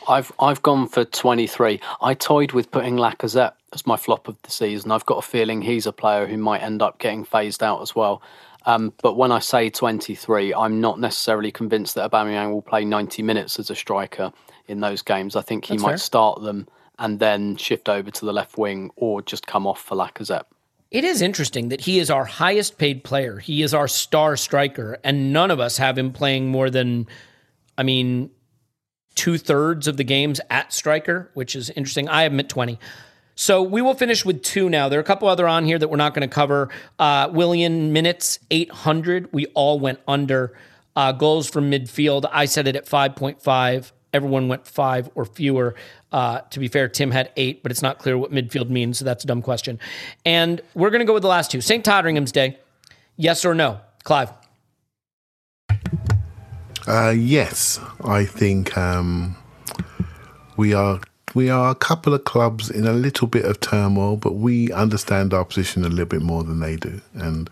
I've I've gone for 23. I toyed with putting Lacazette as my flop of the season. I've got a feeling he's a player who might end up getting phased out as well. Um, but when I say 23, I'm not necessarily convinced that Aubameyang will play 90 minutes as a striker in those games. I think he That's might fair. start them and then shift over to the left wing or just come off for Lacazette. It is interesting that he is our highest paid player. He is our star striker, and none of us have him playing more than, I mean, two thirds of the games at striker, which is interesting. I have him at 20. So we will finish with two now. There are a couple other on here that we're not going to cover. Uh, Willian minutes, 800. We all went under. Uh, goals from midfield, I said it at 5.5. Everyone went five or fewer. Uh, to be fair, Tim had eight, but it's not clear what midfield means, so that's a dumb question. And we're going to go with the last two. St. Totteringham's Day, yes or no? Clive. Uh, yes, I think um, we are we are a couple of clubs in a little bit of turmoil, but we understand our position a little bit more than they do, and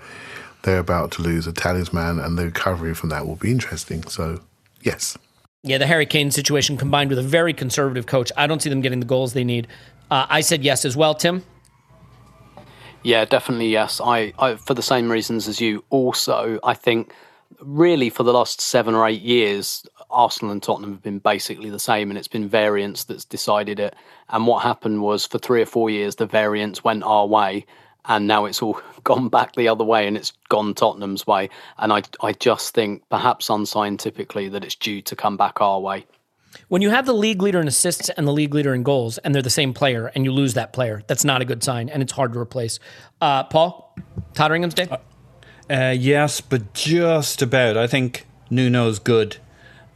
they're about to lose a talisman, and the recovery from that will be interesting. So, yes, Yeah, the Harry Kane situation combined with a very conservative coach. I don't see them getting the goals they need. Uh, I said yes as well, Tim. Yeah, definitely yes. I, I for the same reasons as you. Also, I think really for the last seven or eight years, Arsenal and Tottenham have been basically the same, and it's been variance that's decided it. And what happened was for three or four years, the variance went our way, and now it's all (laughs) gone back the other way, and it's gone Tottenham's way. And I, I just think perhaps unscientifically that it's due to come back our way. When you have the league leader in assists and the league leader in goals, and they're the same player, and you lose that player, that's not a good sign, and it's hard to replace. Uh, Paul, Totteringham's Day. Uh, yes, but just about. I think Nuno's good,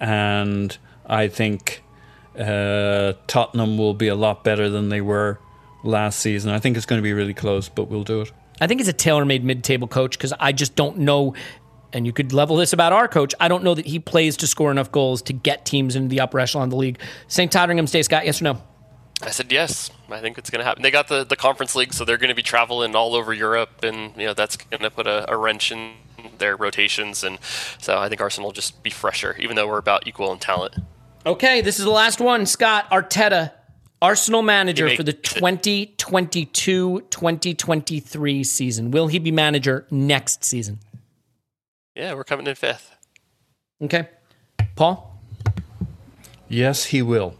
and I think uh, Tottenham will be a lot better than they were last season. I think it's going to be really close, but we'll do it. I think it's a tailor-made mid-table coach because I just don't know. And you could level this about our coach. I don't know that he plays to score enough goals to get teams into the upper echelon of the league. St. Totteringham's Day, Scott, yes or no? I said yes. I think it's going to happen. They got the, the conference league, so they're going to be traveling all over Europe, and you know that's going to put a, a wrench in their rotations, and so I think Arsenal will just be fresher, even though we're about equal in talent. Okay, this is the last one. Scott Arteta, Arsenal manager make for the it. 2022-2023 season. Will he be manager next season? Yeah, we're coming in fifth. Okay. Paul, Yes, he will.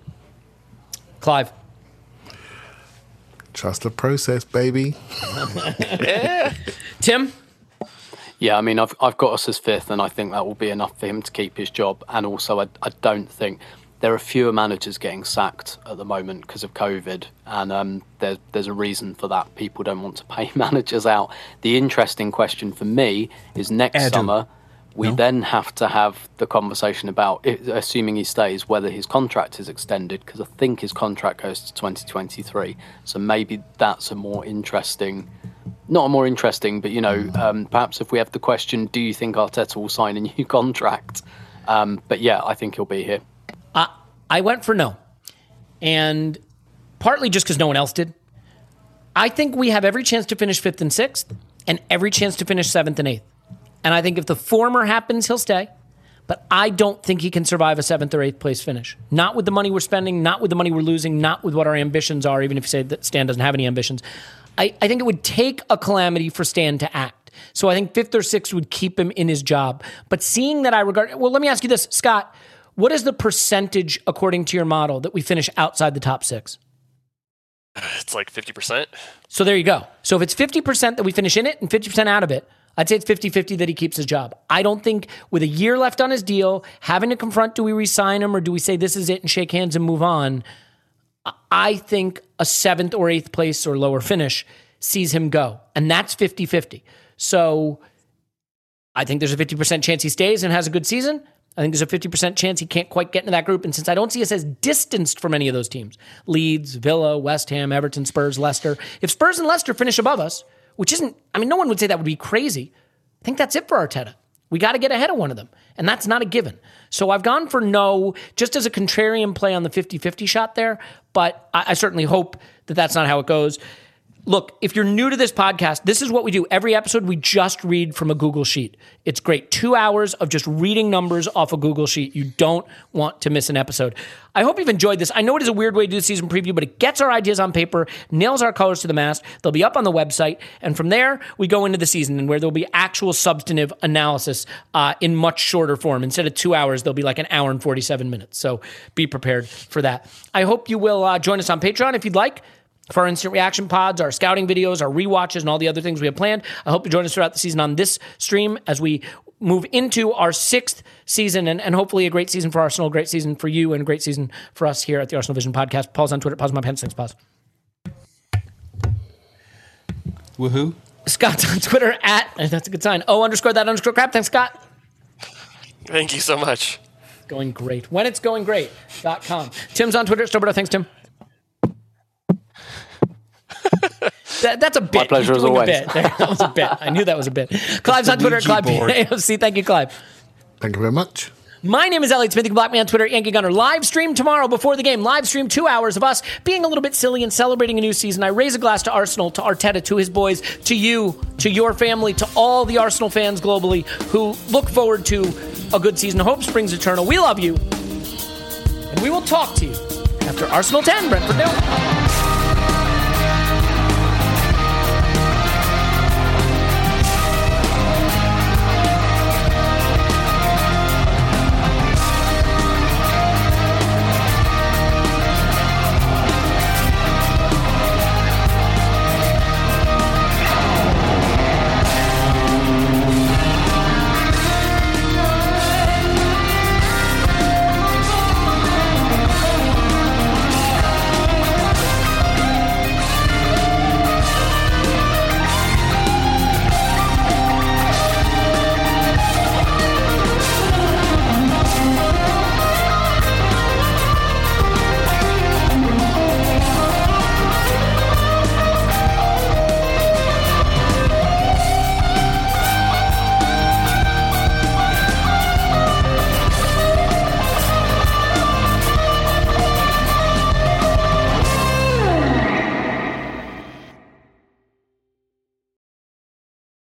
Clive. Trust the process, baby. (laughs) Tim? Yeah, I mean, I've I've got us as fifth, and I think that will be enough for him to keep his job. And also, I, I don't think there are fewer managers getting sacked at the moment because of COVID, and um, there's there's a reason for that. People don't want to pay (laughs) managers out. The interesting question for me is next Edu. summer. We No? then have to have the conversation about, assuming he stays, whether his contract is extended, because I think his contract goes to 2023. So maybe that's a more interesting not a more interesting, but you know, um, perhaps if we have the question, do you think Arteta will sign a new (laughs) contract? Um, but yeah, I think he'll be here. I, I went for no. And partly just because no one else did. I think we have every chance to finish fifth and sixth, and every chance to finish seventh and eighth. And I think if the former happens, he'll stay. But I don't think he can survive a seventh or eighth place finish. Not with the money we're spending, not with the money we're losing, not with what our ambitions are, even if you say that Stan doesn't have any ambitions. I, I think it would take a calamity for Stan to act. So I think fifth or sixth would keep him in his job. But seeing that I regard, well, let me ask you this, Scott. What is the percentage, according to your model, that we finish outside the top six? It's like 50%. So there you go. So if it's 50% that we finish in it and 50% out of it, I'd say it's 50 50 that he keeps his job. I don't think with a year left on his deal, having to confront do we resign him or do we say this is it and shake hands and move on? I think a seventh or eighth place or lower finish sees him go. And that's 50 50. So I think there's a 50% chance he stays and has a good season. I think there's a 50% chance he can't quite get into that group. And since I don't see us as distanced from any of those teams Leeds, Villa, West Ham, Everton, Spurs, Leicester if Spurs and Leicester finish above us, which isn't, I mean, no one would say that would be crazy. I think that's it for Arteta. We got to get ahead of one of them. And that's not a given. So I've gone for no, just as a contrarian play on the 50 50 shot there. But I, I certainly hope that that's not how it goes. Look, if you're new to this podcast, this is what we do. Every episode, we just read from a Google Sheet. It's great. Two hours of just reading numbers off a Google Sheet. You don't want to miss an episode. I hope you've enjoyed this. I know it is a weird way to do the season preview, but it gets our ideas on paper, nails our colors to the mast. They'll be up on the website. And from there, we go into the season and where there'll be actual substantive analysis uh, in much shorter form. Instead of two hours, there'll be like an hour and 47 minutes. So be prepared for that. I hope you will uh, join us on Patreon if you'd like for our instant reaction pods, our scouting videos, our rewatches, and all the other things we have planned. I hope you join us throughout the season on this stream as we move into our sixth season and, and hopefully a great season for Arsenal, a great season for you, and a great season for us here at the Arsenal Vision podcast. Paul's on Twitter. Pause my pants. Thanks, pause. Woohoo. Scott's on Twitter at, (laughs) that's a good sign, oh underscore that underscore crap. Thanks, Scott. Thank you so much. Going great. When it's going great.com. Tim's on Twitter. At Stoberto. Thanks, Tim. (laughs) That, that's a bit. My pleasure as doing a always. bit. There, that was a bit. I knew that was a bit. (laughs) Clive's on Twitter. Ouija Clive board. (laughs) AFC. Thank you, Clive. Thank you very much. My name is Elliot Smith. You can block me on Twitter, Yankee Gunner. Live stream tomorrow before the game. Live stream two hours of us being a little bit silly and celebrating a new season. I raise a glass to Arsenal, to Arteta, to his boys, to you, to your family, to all the Arsenal fans globally who look forward to a good season. Hope springs eternal. We love you. And we will talk to you after Arsenal 10, Brentford nil.